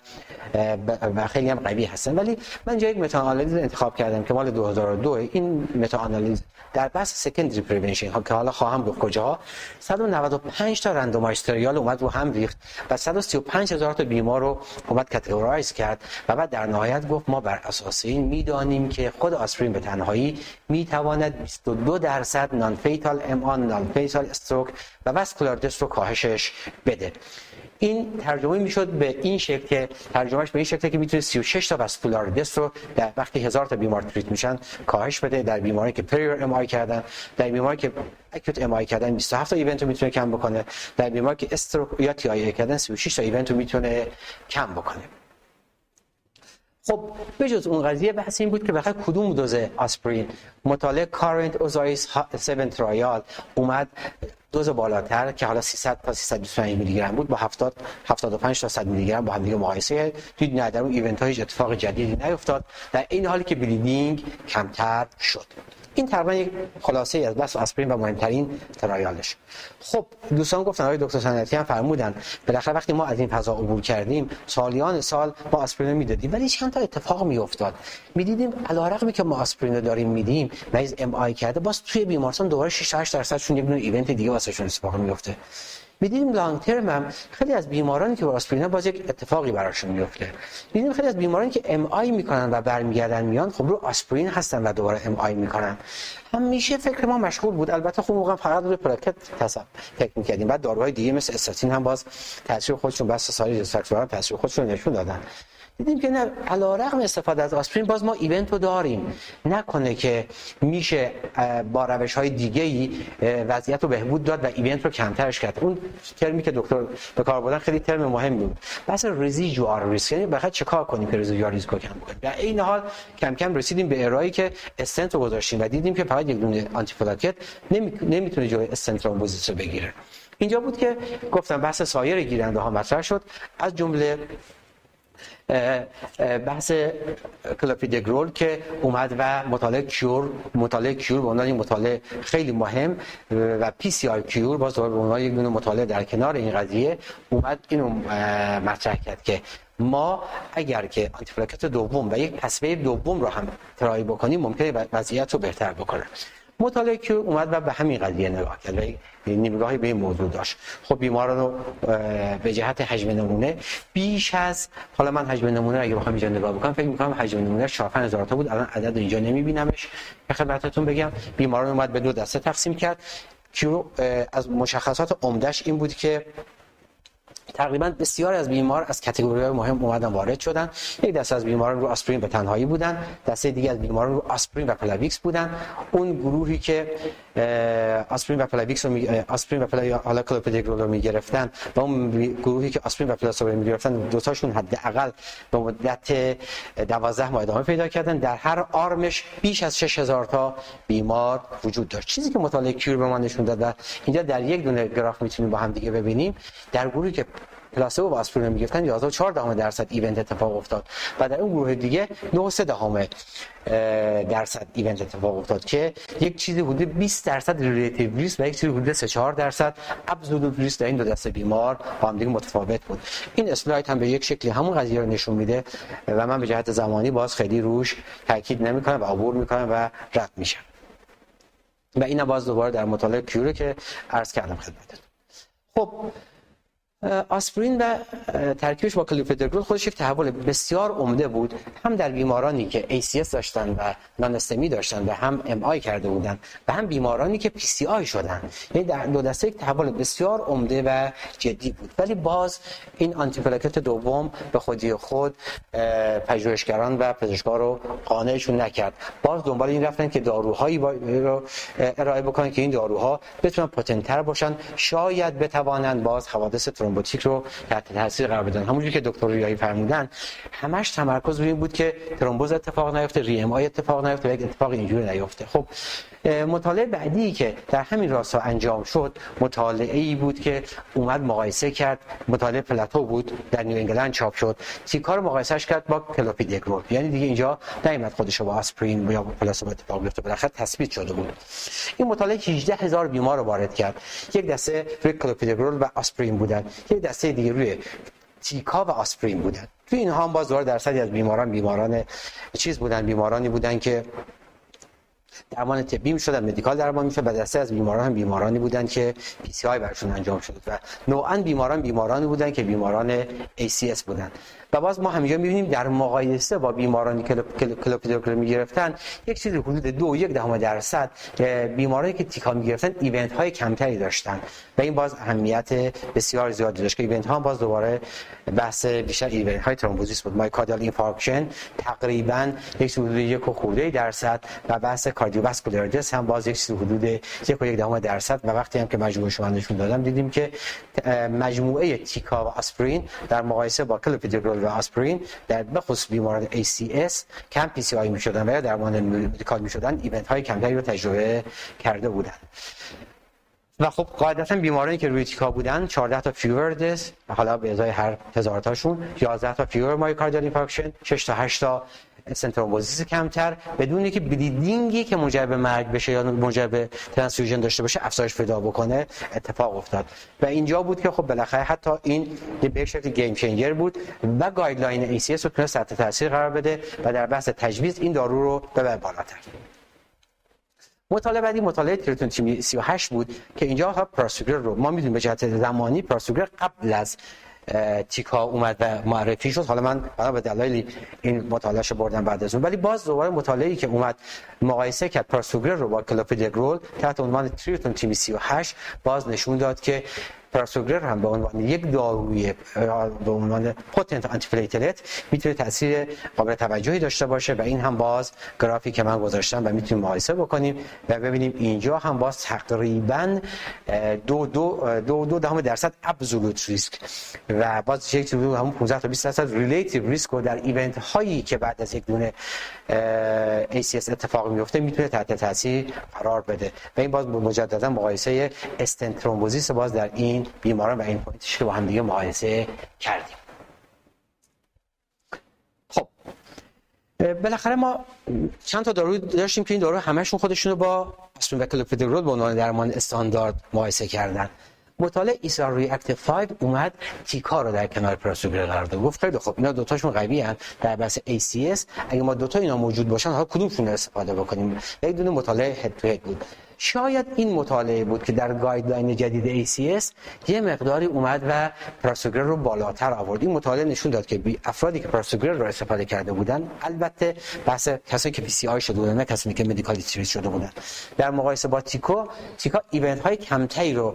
و خیلی هم قوی هستن. ولی من جای یک meta انتخاب کردم که مال 2002 این meta-analysis در بحث secondary prevention که حالا خواهم گفت کجا 195 تا randomized trial اومد رو هم ریخت و 135 هزار تا بیمار رو اومد categorize کرد و بعد در نهایت گفت ما بر اساس این می‌دانیم که خود آسپرین به تنهایی می‌تواند 22 درصد nonfatal MI nonfatal stroke و vascular death رو کاهشش بده. این ترجمه می‌شد به این شکل که ترجمهش به این شکل که می‌تونه 36 تا vascular death رو در وقتی هزار تا بیمار treat میشن کاهش بده در بیماری که prior MI کردن در بیماری که acute MI کردن 27 تا event رو می‌تونه کم بکنه در بیماری که stroke یا TIA کردن 36 تا event رو می‌تونه کم بکنه. خب بجز اون قضیه بحث این بود که بخاطر کدوم دوز آسپرین؟ مطالعه CURRENT-OASIS 7 trial اومد. دوز بالاتر که حالا 300 تا 325 میلی گرم بود با 70 75 تا 100 میلی گرم با هم دیگه مقایسه دید نه در اون event های اتفاق جدیدی نیفتاد. در این حالی که bleeding کمتر شد. این تقریبا یک خلاصه از بحث آسپرین و مهمترین trial ش خب دوستان گفتن آقای دکتر سنتی هم فرمودن بالاخره وقتی ما از این فضا عبور کردیم سالیان سال ما آسپرین می‌دادیم ولی چند تا اتفاق میافتاد. می‌دیدیم علیرغم که ما آسپرین داریم میدیم مریض MI کرده باز توی بیمارستان دوباره 6 8 درصدشون یک نوع event دیگه واسهشون اتفاق میفته می‌دیدیم long-term هم خیلی از بیمارانی که با آسپرین باز یک اتفاقی براشون میفته می‌دیدیم خیلی از بیمارانی که MI می‌کنن و برمیگردن میان خب رو آسپرین هستن و دوباره MI می‌کنن. همیشه فکر ما مشغول بود. البته خب موقع فقط روی پلاکت تصور فکر می‌کردیم. بعد داروهای دیگه مثل استاتین هم باز تاثیر خودشون بحث سایر receptor ها تاثیر خودشون نشون دادن. دیدیم که نه علیرغم استفاده از آسپرین باز ما event رو داریم. نکنه که میشه با روش های دیگه ای وضعیت رو بهبود داد و event رو کمترش کرد. اون ترمی که دکتر به کار بردن خیلی ترم مهمی بود. بحث residual risk یعنی بخاطر چیکار کنیم که residual risk رو کم کنیم؟ در این حال کم کم رسیدیم به ارائه که استنت رو گذاشتیم و دیدیم که فقط یک دونه آنتی پلاکت نمی‌تونه جای استنت رو بگیره. اینجا بود که گفتم بحث سایر گیرنده ها مطرح شد. از جمله بحث کلوپیدگرول که اومد و مطالعه CURE مطالعه CURE به عنوان مطالعه خیلی مهم و PCI CURE باز به عنوان یک مطالعه در کنار این قضیه اومد اینو مطرح کرد که ما اگر که آنتیفلاکت دوم و یک پسوی دوم رو هم ترایی بکنیم ممکنه وضعیت رو بهتر بکنه. مطالعه که اومد و به همین قضیه نگاه کرد. و نگاهی به این موضوع داشت. خب بیماران رو به جهت حجم نمونه بیش از حالا من حجم نمونه اگه بخوام اینجا نگاه بکنم فکر می‌کنم حجم نمونه 4 هزار تا بود. الان عدد اینجا نمی‌بینمش. به خدمتتون بگم بیماران اومد به دو دسته تقسیم کرد. که از مشخصات عمدهش این بود که تقریبا بسیار از بیمار از category های مهم اومدن وارد شدن. یک دسته از بیماران رو آسپرین به تنهایی بودن. دسته دیگه از بیماران رو آسپرین و پلاویکس بودن. اون گروهی که آسپرین و پلاویکس رو می... آسپرین و پلا حالا کلوپیدوگرل رو می‌گرفتن و اون گروهی که آسپرین و رو می‌گرفتن دو تاشون حداقل به مدت 12 ماه ادامه پیدا کردن. در هر arm ش بیش از 6000 تا بیمار وجود داشت. چیزی که مطالعه CURE به ما نشون داد و اینجا در یک دونه گراف می‌تونیم با هم دیگه ببینیم در گروهی که placebo با آسپرین می‌گرفتن 11 4 دهم درصد event اتفاق افتاد. و در اون گروه دیگه 9 3 دهم درصد event اتفاق افتاد که یک چیزی حدود 20 درصد relative risk و یک چیزی حدود 3 4 درصد absolute risk در این دو دسته بیمار با هم دیگه متفاوت بود. این اسلاید هم به یک شکلی همون قضیه رو نشون میده و من به جهت زمانی باز خیلی روش تاکید نمی‌کنم و عبور می‌کنم و رد میشم. و این باز دوباره در مطالعه کیوره که عرض کردم خدمتتون. خب آسپرین و ترکیبش با کلوپیدوگرل خودش یک تحول بسیار عمده بود. هم در بیمارانی که ACS داشتن و نانستمی داشتن و هم آی کرده بودن و هم بیمارانی که آی شدن. یعنی در دو دسته یک تحول بسیار عمده و جدی بود. ولی باز این آنتی دوم به خودی خود پژوهشگران و پزشکا رو قانعشون نکرد. باز دنبال این رفتن که داروهایی رو ارائه بکنن که این داروها بتونن potent تر باشن. شاید بتوانند باز حوادث thrombotic رو تحت تاثیر قرار بدن. همونجوری که دکتر ریایی فرمودن همش تمرکز روی این بود که ترومبوز اتفاق نیفته re-MI اتفاق نیفته و یک اتفاق اینجوری نیفته. خب مطالعه بعدی که در همین راستا انجام شد مطالعه ای بود که اومد مقایسه کرد. مطالعه PLATO بود در New England چاپ شد. تیکا رو مقایسه‌ش کرد با کلوپیدگرول یعنی دیگه اینجا نیومد خودش با آسپرین یا placebo اتفاق بیفته. بالاخره تثبیت شده بود. این مطالعه 18 هزار بیمار رو وارد کرد. یک دسته روی کلوپیدگرول و آسپرین بودن. یک دسته دیگه روی تیکا و آسپرین بودن. تو اینها هم باز دوباره درصدی از بیماران بیماران چیز بودن بیمارانی بودن که درمان طبی می‌شدن medical درمان می‌شد و دسته از بیماران هم بیمارانی بودن که PCI برشون انجام شد و نوعا بیماران بیمارانی بودن که بیماران ACS بودن. و باز ما همینجا می‌بینیم در مقایسه با بیمارانی که کلوپیدوگرل می‌گرفتن یک چیزی حدود دو یک دهم درصد بیمارانی که تیکا می‌گرفتن event های کمتری داشتن. و این باز اهمیت بسیار زیادی داشت که event ها باز دوباره بحث بیشتر event های thrombosis بود. myocardial infarction تقریبا یک حدود یک و خورده درصد و بحث cardiovascular death هم باز یک حدود یک و یک دهم درصد. و وقتی هم که مجموعه شما نشون دادم دیدیم که مجموعه تیکا و آسپرین در مقایسه با و آسپرین در بخصوص بیماران ACS که PCI می‌شدن و یا درمان medical می‌شدن event های کمتری رو تجربه کرده بودن. و خب قاعدتا بیمارانی که روی تیکا بودن 14 تا fewer death حالا به ازای هر هزار تاشون 11 تا fewer myocardial infarction 6 تا 8 تا stent thrombosis کمتر بدون که bleeding ی که موجب مرگ بشه یا موجب transfusion داشته باشه افزایش پیدا بکنه اتفاق افتاد. و اینجا بود که خب بالاخره حتی این به شکل game changer بود و guideline ACS رو تونست تحت تاثیر قرار بده و در بحث تجویز این دارو رو ببر بالاتر. مطالعه بعدی مطالعه TRITON TIMI 38 بود که اینجا ها پراسوگر رو ما می‌دونیم به جهت زمانی پراسوگر قبل از تیکا اومد و معرفی شد. حالا من بنا به دلایلی این مطالعه بردم بعد از اون. ولی باز دوباره مطالعه‌ای که اومد مقایسه کرد پراسوگر رو با کلوپیدگرول تحت عنوان TRITON TIMI 38 باز نشون داد که پراسوگرل هم به عنوان یک داروی به عنوان potent antiplatelet می‌تونه تاثیر قابل توجهی داشته باشه و این هم باز گرافی که من گذاشتم و می‌تونیم مقایسه بکنیم و ببینیم اینجا هم باز تقریبا دو دو دو, دو دهم درصد absolute risk و باز یک همون 15 تا 20 درصد relative risk رو در event هایی که بعد از یک دونه ACS اتفاق میفته می‌تونه تحت تاثیر قرار بده. و این باز مجددا مقایسه stent thrombosis باز در این بیماران و این point ش که با هم دیگه مقایسه کردیم. خب بالاخره ما چند تا دارو داشتیم که این دارو همشون خودشون رو با اسپرین و کلوپیدوگرل به عنوان درمان استاندارد مقایسه کردن. مطالعه ISAR-REACT 5 اومد تیکا رو در کنار پراسوگر قرار داد گفت خیلی خب اینا دوتاشون قوی ان در بحث ACS اگه ما دوتا اینا موجود باشن حالا کدومشون استفاده بکنیم؟ یک دونه مطالعه head to head بود. شاید این مطالعه بود که در guideline جدید ACS یه مقداری اومد و پراسوگر رو بالاتر آورد. این مطالعه نشون داد که افرادی که پراسوگر رو استفاده کرده بودن البته بحث کسایی که PCI شده بودن نه کسایی که medically treat شده بودن. در مقایسه با تیکو تیکا event های کمتری رو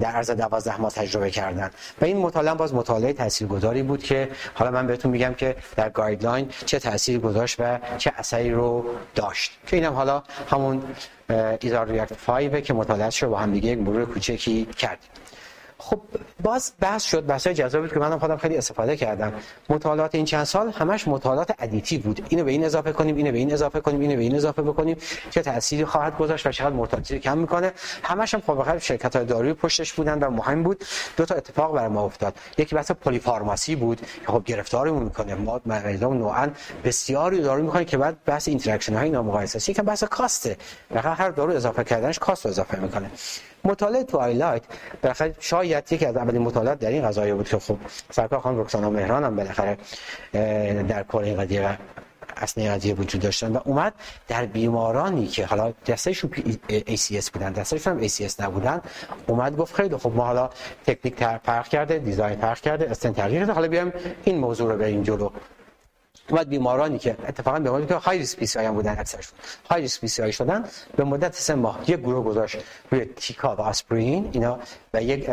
در عرض 12 ماه تجربه کردن. و این مطالعه باز مطالعه تاثیرگذاری بود که حالا من بهتون میگم که در guideline چه تاثیری گذاشت و چه اثری رو داشت. که اینم حالا همون ISAR-REACT 5 که مطالعه رو با هم دیگه یک مرور کوچکی کردیم. خب باز بحث شد بحث جذابی که منم خودم خیلی استفاده کردم. مطالعات این چند سال همش مطالعات additive بود. اینو به این اضافه کنیم اینو به این اضافه کنیم اینو به این اضافه بکنیم. چه تأثیری خواهد گذاشت و چقدر mortality کم می‌کنه. همش هم خب شرکت های دارویی پشتش بودن و مهم بود. دو تا اتفاق برای ما افتاد. یکی بحث polypharmacy بود که خب گرفتارمون می‌کنه. ما مریضام نوعا بسیاری دارو می‌کنه که بعد بحث interaction های نامقایسه است. یکم بحث cost ه. هر دارو اضافه کردنش cost اضافه می‌کنه. مطالعه TWILIGHT بالاخره شاید یکی از اولین مطالعات در این قضایه بود که خب سرکار خانم رکسانا مهران هم بالاخره در کار این قضیه اصلی قضیه وجود داشتن و اومد در بیمارانی که حالا دستهشون ACS بودن دستهشون هم ACS نبودن اومد گفت خیلی خب ما حالا تکنیک فرق کرده design فرق کرده استنت تغییر حالا بیایم این موضوع رو بریم جلو. اومد بیمارانی که اتفاقا بیمارانی که high risk PCI هم بودن اکثرشون high risk PCI شدن به مدت سه ماه یک گروه گذاشت روی تیکا و آسپرین. اینا و یک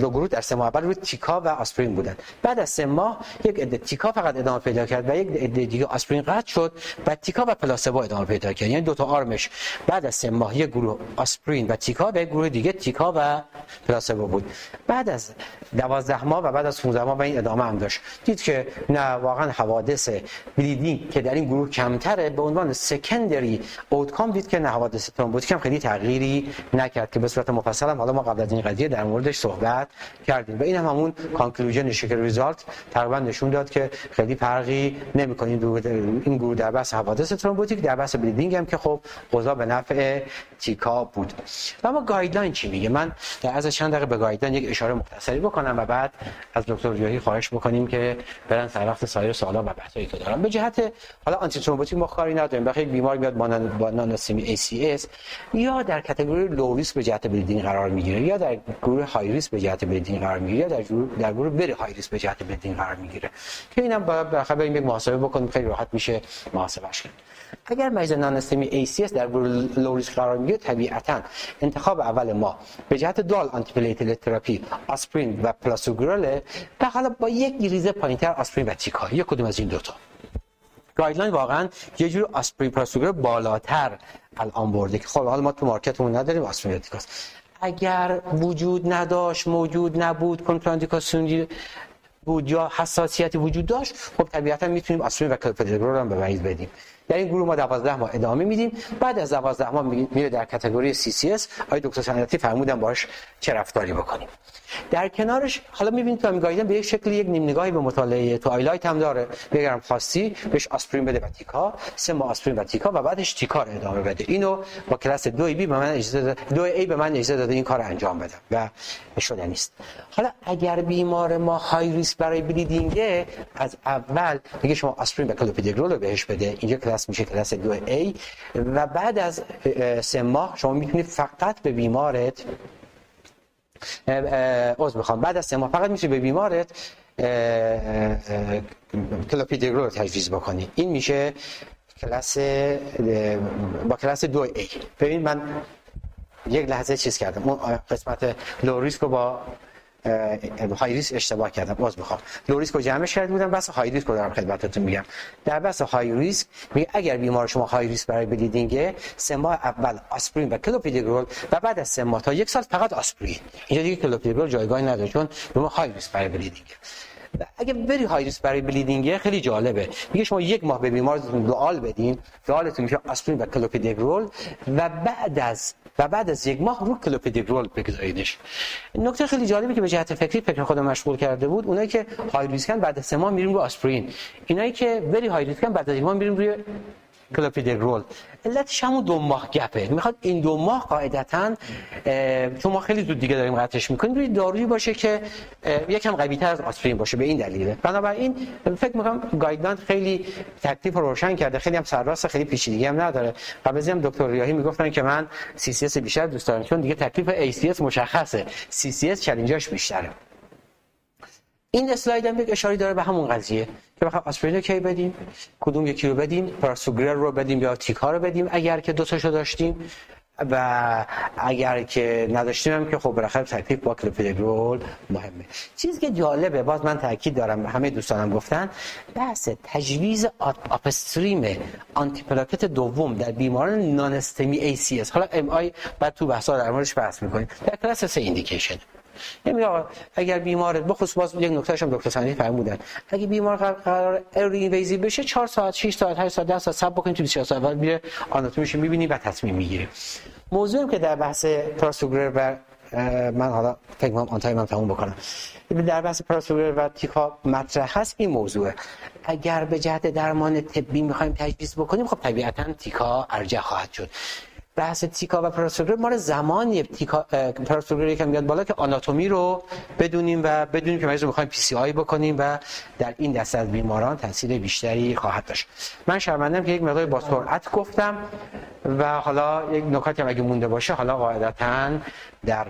دو گروه در سه ماه اول روی تیکا و آسپرین بودن. بعد از سه ماه یک عده تیکا فقط ادامه پیدا کرد و یک عده دیگه آسپرین قطع شد و تیکا و placebo ادامه پیدا کرد. یعنی دو تا arm ش. بعد از سه ماه یک گروه آسپرین و تیکا و یک گروه دیگه تیکا و placebo بود. بعد از 12 ماه و بعد از 15 ماه و این ادامه هم داشت. دید که نه واقعا حوادث bleeding که در این گروه کمتره به عنوان secondary outcome دید که نه حوادث thrombotic هم خیلی تغییری نکرد که به صورت مفصل هم حالا ما قبل از این قضیه در موردش صحبت کردیم. و این هم همون conclusion که result تقریبا نشون داد که خیلی فرقی نمی‌کنه این گروه در بحث حوادث thrombotic در بحث bleeding هم که خب اوضاع به نفع تیکا بود. و اما guideline چی میگه؟ من در از چند دقیقه به guideline یک اشاره مختصری بکنم و بعد از دکتر جوهی خواهش بکنیم که برن سر وقت سایر سوالا و بحثایی که دارم به جهت حالا antithrombotic ما کاری نداریم. بالاخره بیمار میاد با ACS یا در category low risk به جهت bleeding قرار می‌گیره یا در گروه high risk به جهت bleeding قرار می‌گیره در گروه در گروه very high risk به جهت bleeding قرار می‌گیره. که اینم باید بالاخره بریم یک محاسبه بکنیم خیلی راحت میشه محاسبهش کرد. اگر مریض non-STEMI ACS در گروه low risk قرار می‌گیره طبیعتا انتخاب اول ما به جهت dual anti therapy آسپرین و پراسوگرل و حالا با یک ریزه پایینتر آسپرین و تیکا. یک کدوم از این دوتا. guideline واقعا یه جور آسپرین پراسوگرل بالاتر الان برده که خب حالا ما تو market مون نداریم آسپرین تیکاس اگر وجود نداشت موجود نبود کنتراندیکاسیون بود یا حساسیتی وجود داشت خب طبیعتا می‌تونیم آسپرین و کلوپیدوگرل رو به مریض بدیم. در این گروه ما 12 ماه ادامه میدیم. بعد از 12 ماه میره در category CCS آقای دکتر سنتی فرمودن باش چه رفتاری بکنیم. در کنارش حالا می‌بینید تو guideline به یک شکل یک نیم نگاهی به مطالعه TWILIGHT هم داره. بگرم خواستی بهش آسپرین بده و تیکا. سه ماه آسپرین و تیکا و بعدش تیکا رو ادامه بده. اینو با کلاس 2B به من اجازه داده 2A به من اجازه داده این کار انجام بدم و شده نیست. حالا اگر بیمار ما high risk برای bleeding از اول میگه شما آسپرین و کلوپیدوگرل رو بهش بده اینجا کلاس میشه کلاس 2A و بعد از سه ماه شما می‌تونید فقط به بیمارت عذر می‌خوام. بعد از سه ماه فقط میشه به بیمارت کلوپیدوگرل رو تجویز بکنی. این میشه کلاس با کلاس 2A ببین من یک لحظه چیز کردم. اون قسمت low risk رو با high risk اشتباه کردم عذر می‌خوام. low risk رو جمعش کرده بودم؟ بحث high risk رو دارم خدمتتون میگم. در بحث high risk میگه اگر بیمار شما high risk برای bleeding سه ماه اول آسپرین و کلوپیدوگرل و بعد از سه ماه تا یک سال فقط آسپرین. اینجا دیگه کلوپیدوگرل جایگاهی نداره چون بیمار high risk برای bleeding. اگه very high risk برای bleeding خیلی جالبه. میگه شما یک ماه به بیمارتون dual بدین dual تون میشه آسپرین و کلوپیدوگرل و بعد از و بعد از یک ماه رو کلوپیدوگرل بگذارینش نکته خیلی جالبی که به جهت فکری فکر خودم مشغول کرده بود اونایی که high risk ن بعد از سه ماه میریم رو آسپرین. اینایی که very high risk ن بعد از یک ماه میریم روی کلوپیدوگرل علتش همون دو ماه gap ه. می‌خواد این دو ماه قاعدتا چون ما خیلی زود دیگه داریم قطعش می‌کنیم روی دارویی باشه که یکم قوی تر از آسپرین باشه به این دلیله بنابراین فکر می‌کنم guideline خیلی تکلیف روشن کرده. خیلی هم سرراست خیلی پیچیدگی هم نداره. قبل هم دکتر ریاهی می‌گفتن که من CCS بیشتر دوست دارم چون دیگه تکلیف ACS مشخصه. CCS challenge ش بیشتره. این اسلاید هم یک اشاره داره به همون قضیه که بخوام آسپرین کی بدیم کدوم یکی رو بدیم پراسوگرل رو بدیم یا تیکا رو بدیم. اگر که دو تاشو داشتیم و اگر که نداشتیم هم که خب بالاخره تکلیف با کلوپیدوگرل مهمه. چیزی که جالبه باز من تاکید دارم همه دوستانم گفتن بحث تجویز upstream antiplatelet دوم در بیماران non-STEMI ACS حالا MI بعد تو بحثا در موردش بحث می‌کنیم. در کلاس سه indication یعنی آقا اگر بیمار بخصوص باز یک نکته هم دکتر سنی فرمودن. اگه بیمار قرار اری ویزی بشه 4 ساعت 6 ساعت 8 ساعت 10 ساعت صبر بکنید تو 24 ساعت بعد میره آناتومیش می‌بینی و تصمیم می‌گیره موضوعی که در بحث پراسوگرر و من حالا فکر کنم آن تایم تموم بکنم. در بحث پراسوگرر و تیکا مطرح هست این موضوع اگر به جهت درمان طبی می‌خوایم تجویز بکنیم خب طبیعتا تیکا ارجح خواهد شد. بحث تیکا و پراسوگرر ما زمانی تیکا پراسوگرر یکم میاد بالا که آناتومی رو بدونیم و بدونیم که مریض رو می‌خوایم پی سی آی بکنیم و در این دسته از بیماران تاثیر بیشتری خواهد داشت. من شرمندم که یک مقدار با سرعت گفتم و حالا یک نکاتی هم اگه مونده باشه حالا قاعدتا در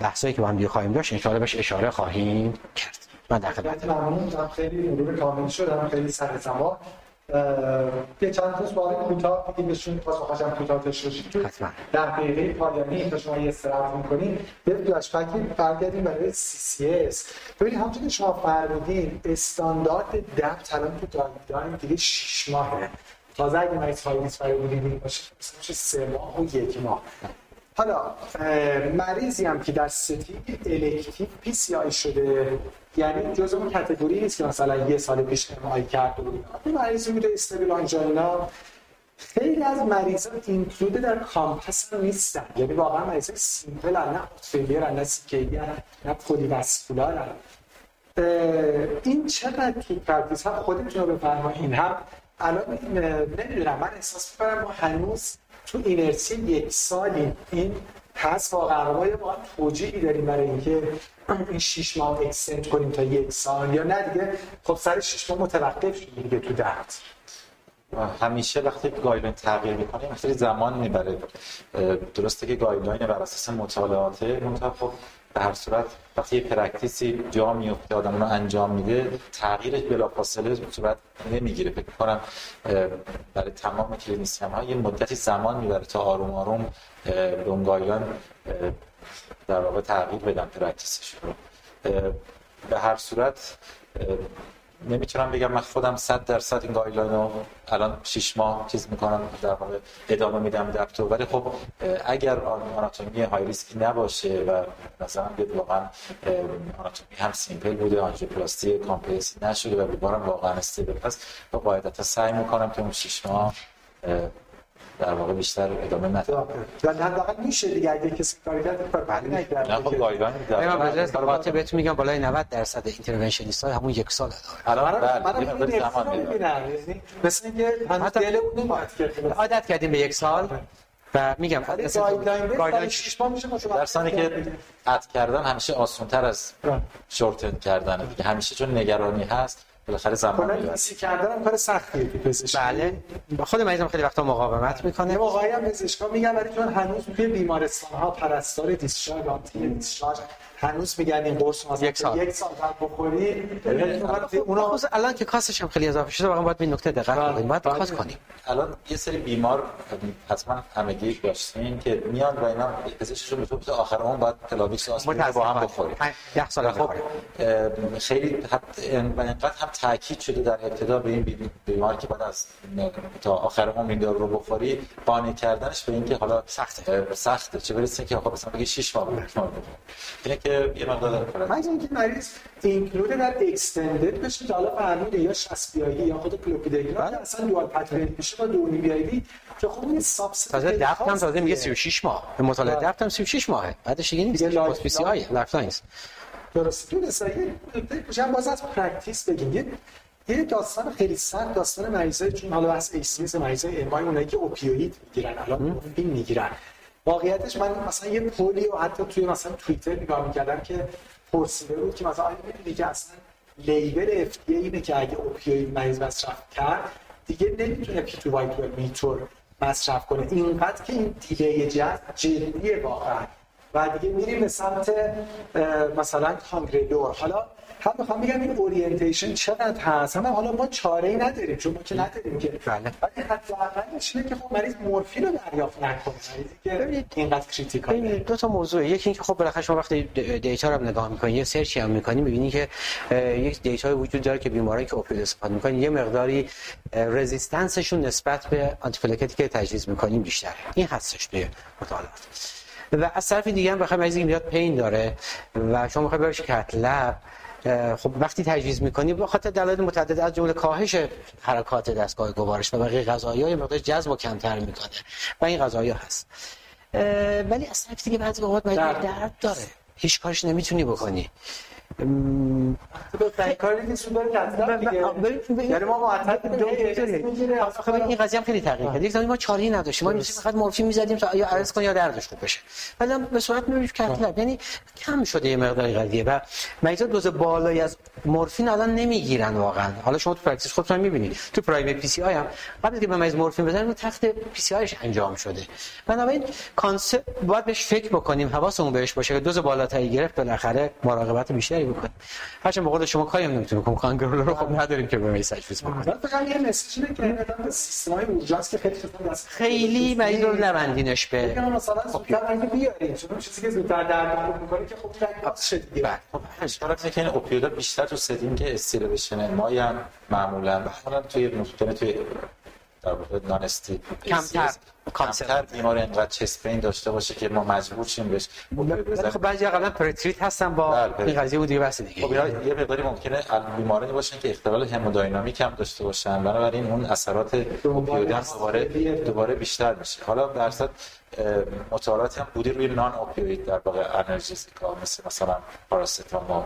بحثایی که با هم خواهیم داشت ان بهش اشاره خواهیم کرد. من در خدمت خیلی مرور کامل شد خیلی سر یه چند تا سوال کوتاه دیگه بهشون پاسخش هم کوتاه باشید تو در دقیقه پایانی تا شما یه استراحت می‌کنین یه فلاش بک برگردیم برای CCS ببینید همونطور که شما فرمودین استاندارد DAPT الان تو guideline دیگه 6 ماهه. تازه اگه من سایلیس برای بودیم باشه. مثلا سه ماه و یک ماه. حالا مریضی هم که در setting elective PCI شده یعنی جز اون category نیست که مثلا یه سال پیش MI کرد این مریضی بوده stable angina خیلی از مریضا include در COMPASS نیستن. یعنی واقعا مریض simple نه failure نه CKD نه polyvascular این چقدر تو practice هم خودتون رو بفرمایید هم الان نمی‌دونم من احساس می‌کنم ما هنوز تو اینرسی یک سالی این هست واقعا ما یه توجیهی داریم برای اینکه این شیش ماه extend کنیم تا یک سال یا نه دیگه. خب سر شیش ماه متوقف شدیم دیگه تو DAPT. همیشه وقتی guideline تغییر می‌کنیم خیلی زمان می‌بره. درسته که guideline بر اساس مطالعاته خب به هر صورت وقتی یه practice ی جا میفته آدم رو انجام میده تغییرش بلافاصله صورت نمی‌گیره. فکر کنم برای تمام clinician ها یه مدتی زمان می‌بره تا آروم آروم اون در واقع تغییر بدن practice ش رو. به هر صورت نمی‌تونم بگم من خودم 100 درصد این guideline رو الان 6 ماه چیز می‌کنم در واقع ادامه میدم DAPT و ولی خب اگر آناتومی های ریسکی نباشه و مثلا بیاد واقعا آناتومی هم simple بوده آنژیوپلاستی complex ی نشده و بیمارم واقعا stable هست و قاعدتا سعی می‌کنم که اون 6 ماه در واقع بیشتر ادامه نده یا حداقل میشه دیگه. اگه کسی کاری کرد بله نه خب guideline من به البته بهتون میگم بالای 90 درصد interventionist ها همون یک سال الان بله من زمان می‌بینم. مثل اینکه حتی دلمون عادت کردیم به یک سال و میگم guideline 6 ماه میشه در سانی که add کردن همیشه آسان‌تر از shorten کردن دیگه همیشه چون نگرانی هست بالاخره زمان می‌رسه کردن کار سختیه تو پزشکی. بله. خود مریضم خیلی وقتا مقاومت می‌کنه. یه موقعی هم پزشکا میگن ولی چون هنوز توی بیمارستان ها پرستار دیسچارج آنتی دیسچارج هنوز میگن این قرص مثلا یک سال. یک سال بخوری اونا الان که کاسش هم خیلی اضافه شده واقعا باید به نکته دقت بله. کنیم. باید بله. کاس کنیم. الان یه سری بیمار حتما همگی داشتین که میان و اینا پزشکشون به تو آخر اون باید پلاویکس آسپرین با هم بخوریم. 10 سال خب خیلی اینقدر هم تاکید شده در ابتدا به این بیمار که بعد از تا آخر عمر این دارو رو بخوری قانع کردنش به اینکه حالا سخته. سخته. چه برسه که خب مثلا بگه 6 ماه اینه که یه مقدار من اینکه مریض اینکلود در اکستندد بشه که حالا فرموده یا 60 بیایی یا خود کلوپیدگرام که اصلا دوال پترن میشه با دونی بیایی که خب این سابست تازه دفت هم تازه میگه 36 ماه. به مطالعه دفت هم 36 ماهه. بعدش دیگه نیست. هاسپیسی های لایف. لاینز درست. تو یه باز از پرکتیس بگیم. یه داستان خیلی سخت داستان مریضای چون حالا بحث ACS مریضای MI اونایی که opioid می‌گیرن. الان مورفین می‌گیرن. واقعیتش من مثلا یه poll ی و حتی توی مثلا توییتر نگاه می‌کردم که پرسیده بود که مثلا آیا که اصلا label اف اینه که اگه opioid مریض مصرف کرد دیگه نمی‌تونه P2Y inhibitor مصرف کنه. اینقدر که این delay جذب جدیه واقعا. و دیگه میریم به سمت مثلا cangrelor حالا هم می‌خوام بگم این orientation چقدر هست؟ هم حالا ما چاره ای نداریم چون ما که نداریم که بله. ولی حداقلش اینه که خب مریض مورفین رو دریافت نکنه. مریضی که اینقدر critical دو تا موضوع. یکی اینکه خب بالاخره شما وقتی data رو نگاه می‌کنید یه search ی هم می‌کنید می‌بینید که یک data ی وجود داره که بیماری که opioid استفاده می‌کنن یه مقداری resistance شون نسبت به آنتی که تجویز می‌کنیم بیشتره. این هستش توی مطالعات. و از طرف دیگه هم بخوام مریضی میاد پین داره و شما می‌خواید بهش کت لب خب وقتی تجویز می‌کنی به خاطر دلایل متعدد از جمله کاهش حرکات دستگاه گوارش و بقیه غذایی های مقدار جذب و کمتر می‌کنه و این غذایی هست. ولی از طرف دیگه بعضی اوقات درد داره هیچ کارش نمی‌تونی بکنی. یعنی ما این خیلی تغییر کرد یک زمانی ما چاری نداشتیم ما فقط مورفین می‌زدیم تا یا عرض کن یا دردش خوب بشه بعدم به صورت می‌بینیم cath lab یعنی کم شده یه مقداری قضیه و مریضا دوز بالایی از مورفین الان نمی‌گیرن واقعا حالا شما تو practice خودتون می‌بینید تو primary PCI هم قبل که به مریض مورفین بزنیم تخت PCI ش انجام شده بنابراین concept باید بهش فکر بکنیم حواسمون بهش باشه که دوز بالاتری گرفت بالاخره مراقبت بیشتر بیشتری بکنیم هرچند به قول شما کاری هم نمی‌تونیم کنیم cangrelor رو خب نداریم که به تجویز بکنیم. فقط یه مسیج اینه که سیستمای اورژانس که خیلی خیلی مریض رو نبندینش به مثلا زودتر اگه بیاریم. چون چیزی که زودتر درد می‌کنه که خب رنگ شد دیگه بله. خب که این اوپیودا بیشتر تو ستینگ استیرویشن ماین معمولا مثلا توی ممکنه توی در واقع نان استیک کمتر کمتر بیمار اینقدر چست پین داشته باشه که ما مجبور شیم بهش ولی خب بعضی قبلا پرتریت هستن با بله. این قضیه بود دیگه بحث دیگه. خب اینا یه مقداری ممکنه بیمارانی باشن که اختلال همودینامیک هم داشته باشن. بنابراین اون اثرات اوپیودا دوباره دوباره بیشتر میشه. حالا درصد مطالعاتی هم بوده روی نان اوپیوید در واقع انرژیزیکا مثل مثلا پاراستامول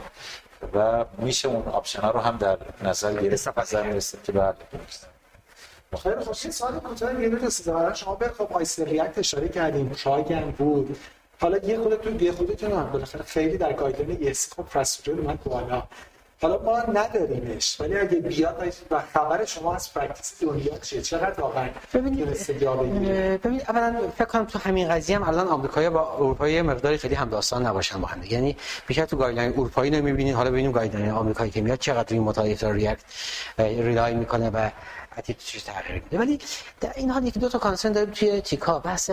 و میشه اون آپشن ها رو هم در نظر گرفت. نظر می‌رسید که بعد خیلی خوب. این سوال کوتاه یه تا شما به خب آیس ریاکت اشاره کردیم شایگن بود. حالا یه خودتون یه خودتون هم بالاخره خیلی در گایدلاین یس خب پرسوجر اومد بالا حالا ما نداریمش ولی اگه بیاد و خبر شما از practice دنیا چیه؟ چقدر واقعا ببینید ببینید اولا فکر کنم تو همین قضیه هم الان آمریکایی با اروپایی مقداری خیلی هم داستان نباشن با هم یعنی بیشتر تو guideline اروپایی نمی‌بینید حالا ببینیم guideline آمریکایی که میاد چقدر این مطالعه REACT rely می‌کنه و attitude ش تغییر میده ولی در این حال یکی دو تا concern داریم توی تیکا بحث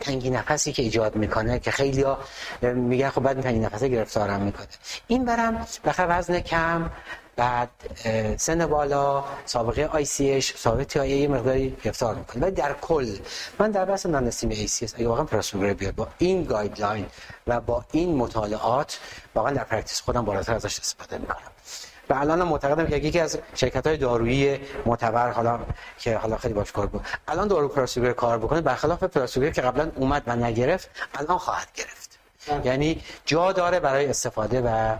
تنگی نفسی که ایجاد می‌کنه که خیلی ها میگن خب بعد تنگی نفسه گرفتارم می‌کنه. این برم بخیر وزن کم بعد سن بالا سابقه ICH سابقه TIA یه مقداری گرفتار می‌کنه. ولی در کل من در بحث non-STEMI ACS اگه واقعا prasugrel بیاد با این guideline و با این مطالعات واقعا در practice خودم بالاتر ازش استفاده می‌کنم. و الان معتقدم که یکی از شرکت های دارویی معتبر حالا که حالا خیلی باش کار بود الان دارو prasugrel کار بکنه برخلاف prasugrel که قبلا اومد و نگرفت الان خواهد گرفت. یعنی جا داره برای استفاده و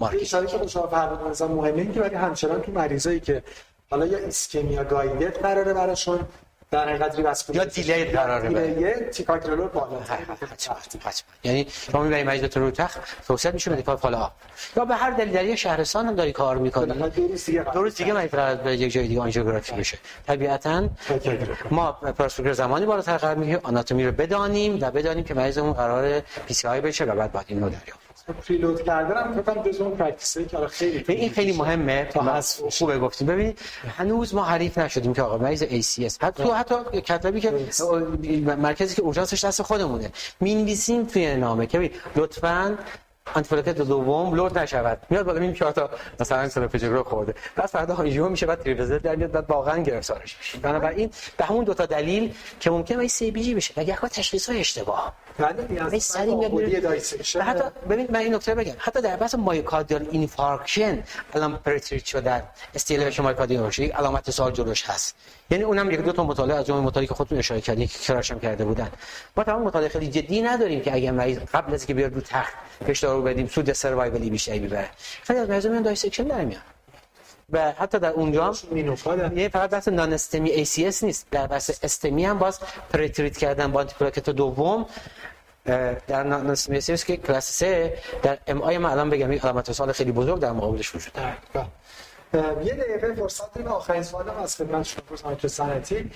marketing. که شما فرمودن مثلا مهمه این که ولی همچنان تو مریضایی که حالا یا ischemia guided قراره براشون در حقیقت revascular یا delay قراره delay ticagrelor بالا. یعنی شما می‌برید مریض رو تخت توصیه میشه medical follow یا به هر دلیل در شهرستان هم داری کار می‌کنی. دو روز دیگه مریض به یک جای دیگه آنژیوگرافی بشه طبیعتا ما prasugrel زمانی بالاتر قرار می‌گیریم آناتومی رو بدانیم و بدانیم که مریضمون قرار PCI بشه و بعد این رو دریافت preload کردن هم فکر کنم جزو اون practice هایی که خیلی این خیلی مهمه خوبه گفتیم. ببینید هنوز ما حریف نشدیم که آقا مریض ACS حتی تو حتی کتابی که مرکزی که اورژانسش دست خودمونه. می‌نویسیم توی نامه که لطفاً antiplatelet دوم load نشود. میاد بالا میگه که تا مثلا سلفجگرو خورده. بعد فردا آنژیو میشه بعد three vessel در میاد بعد واقعا گرفتارش میشه. بنابراین به همون دو تا دلیل که ممکنه CABG بشه. و یکا تشخیص های اشتباه. بله سری میاد حتی ببینید من این نکته بگم. حتی در بحث myocardial infarction الان pretreat شده ST elevation myocardial علامت سوال جلوش هست. یعنی اونم یک دو تا مطالعه از جمله مطالعه که خودتون اشاره کردین که crush م کرده بودن. ما تمام مطالعه خیلی جدی نداریم که اگه مریض قبل از که بیاد رو تخت بهش دارو بدیم سود survival ی بیشتری ببره. خیلی از مریضا میان dissection در میان. و حتی در اونجا هم یه فقط بحث non-STEMI ACS نیست. در بحث STEMI هم باز pretreat کردن با آنتی دوم. در non-STEMI ACS که کلاس 3 در MI ما الان بگم یک علامت سوال خیلی بزرگ در مقابلش وجود داره. یه دقیقه فرصت داریم. آخرین سوالم از خدمت شما پرسنل صنعتی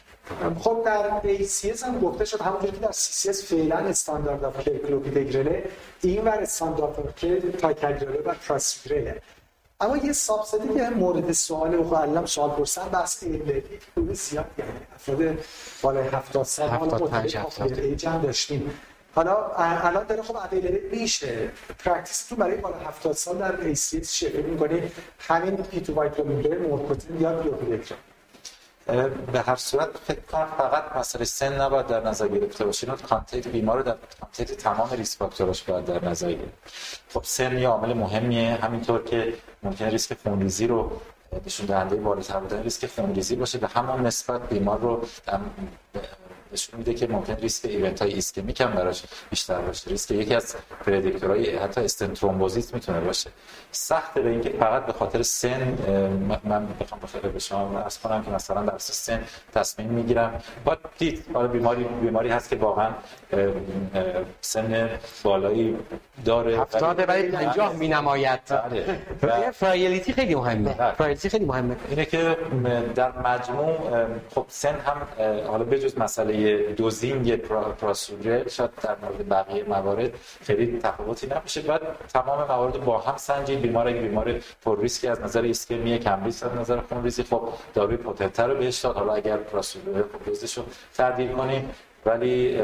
خب در ACS هم گفته شد همونجوری که در CCS فعلا standard care clopidogrel ه این ور standard of care ticagrelor ه و prasugrel ه اما یه subset ی که مورد سوال و علم سوال پرسن بحث elderly که زیاد یعنی افراد بالای 70 سال حالا مطلب داشتیم. حالا الان داره خب available میشه. practice تو برای بالا 70 سال در ACS فکر می‌کنی همین P2Y12 more potent یا بیوپیلکترون به هر صورت فکر کنم فقط مسئله سن نباید در نظر گرفته باشه. اینا context بیمار در context تمام risk factor اش باید در نظر گرفت. خب سن یه عامل مهمیه. همینطور که ممکن ریسک خونریزی رو نشون دهنده بالاتر بودن ریسک خونریزی باشه. به همان نسبت بیمار رو نشون میده که ممکن ریسک event های ischemic هم براش بیشتر باشه. ریسک یکی از predictor های حتی stent thrombosis می‌تونه باشه. سخته به اینکه فقط به خاطر سن من بخوام بخاطر به شما عرض کنم که مثلا در سن تصمیم می‌گیرم. با دید حالا بیماری بیماری هست که واقعا سن بالایی داره. 70 برای 50 می نماید بله. frailty خیلی مهمه. بله. frailty خیلی مهمه. اینه که در مجموع خب سن هم حالا بجز مسئله درباره dosing prasugrel ه شاید در مورد بقیه موارد خیلی تفاوتی نمیشه بعد تمام موارد با هم سنجید بیمار یک بیمار پر ریسکی از نظر ایسکمی کم ریسک از نظر خون ریزی خب داروی potent تر رو بهش داد. حالا اگر prasugrel ه خب رو تعدیل کنیم ولی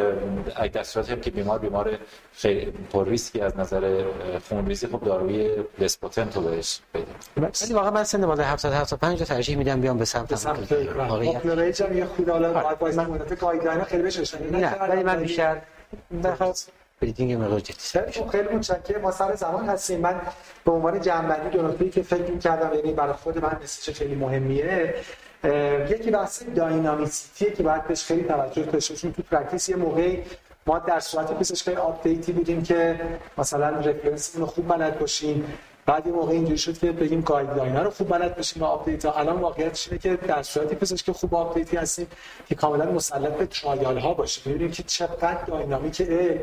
اگه در صورتی هم که بیمار بیمار خیلی پر ریسکی از نظر خون ریزی خب داروی less potent رو بهش بدیم. ولی واقعا من سن بالای 75 رو ترجیح میدم بیام به سمت سمت پاپولاریج هم یه خود حالا باید باید مدت guideline خیلی بهش نه ولی من بیشتر بخواد bleeding مقدار جدی خیلی متشکرم. ما سر زمان هستیم. من به عنوان جمع‌بندی دو نکته‌ای که فکر می‌کردم یعنی برای خود من message خیلی مهمیه. یکی بحث dynamicity که باید بهش خیلی توجه بشه چون تو practice یه موقعی ما در صورت پزشکی update ی بودیم که مثلا reference رو خوب بلد باشیم. بعد یه موقع اینجوری شد که بگیم guideline رو خوب بلد باشیم و update ها. الان واقعیتش اینه که در صورتی پزشکی خوب update ی هستیم که کاملا مسلط به trial ها باشیم. ببینیم که چقدر dynamic ه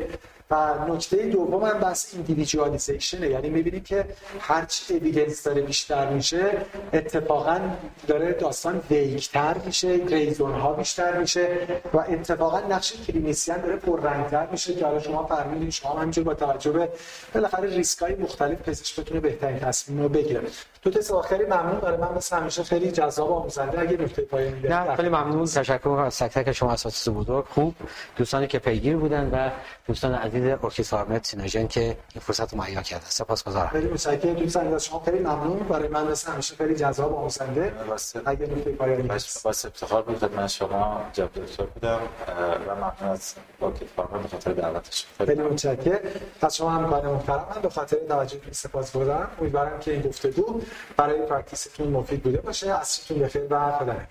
و نکته دوم هم بس ایندیویدوالیزیشنه یعنی می‌بینیم که هر چی evidence داره بیشتر میشه اتفاقا داره داستان weak تر میشه reason ها بیشتر میشه و اتفاقا نقش clinician داره پررنگتر میشه که حالا شما فرمودین شما همینجور با توجه به بالاخره ریسک های مختلف پزشک بتونه بهترین تصمیم رو بگیره تو تست آخری ممنون برای من مثل همیشه خیلی جذاب و آموزنده. اگه نکته پایانی نه خیلی ممنون. تشکر از تک تک شما اساتید بزرگ خوب. دوستانی که پیگیر بودن و دوستان عزیز اوکیس آرمت سیناژن که این فرصت رو مهیا کرده سپاسگزارم خیلی متشکرم. دوستان از شما خیلی ممنون. برای من مثل همیشه خیلی جذاب و آموزنده. اگه نکته پایانی باشه باعث افتخار بود خدمت شما. جناب دکتر بودم. و ممنون از اوکی فقط به دعوتش. خیلی متشکرم. از شما همکار محترم من به خاطر توجهتون سپاس گزارم امیدوارم که این گفتگو برای practice تون مفید بوده باشه. عصرتون بخیر و خدا نگهدار.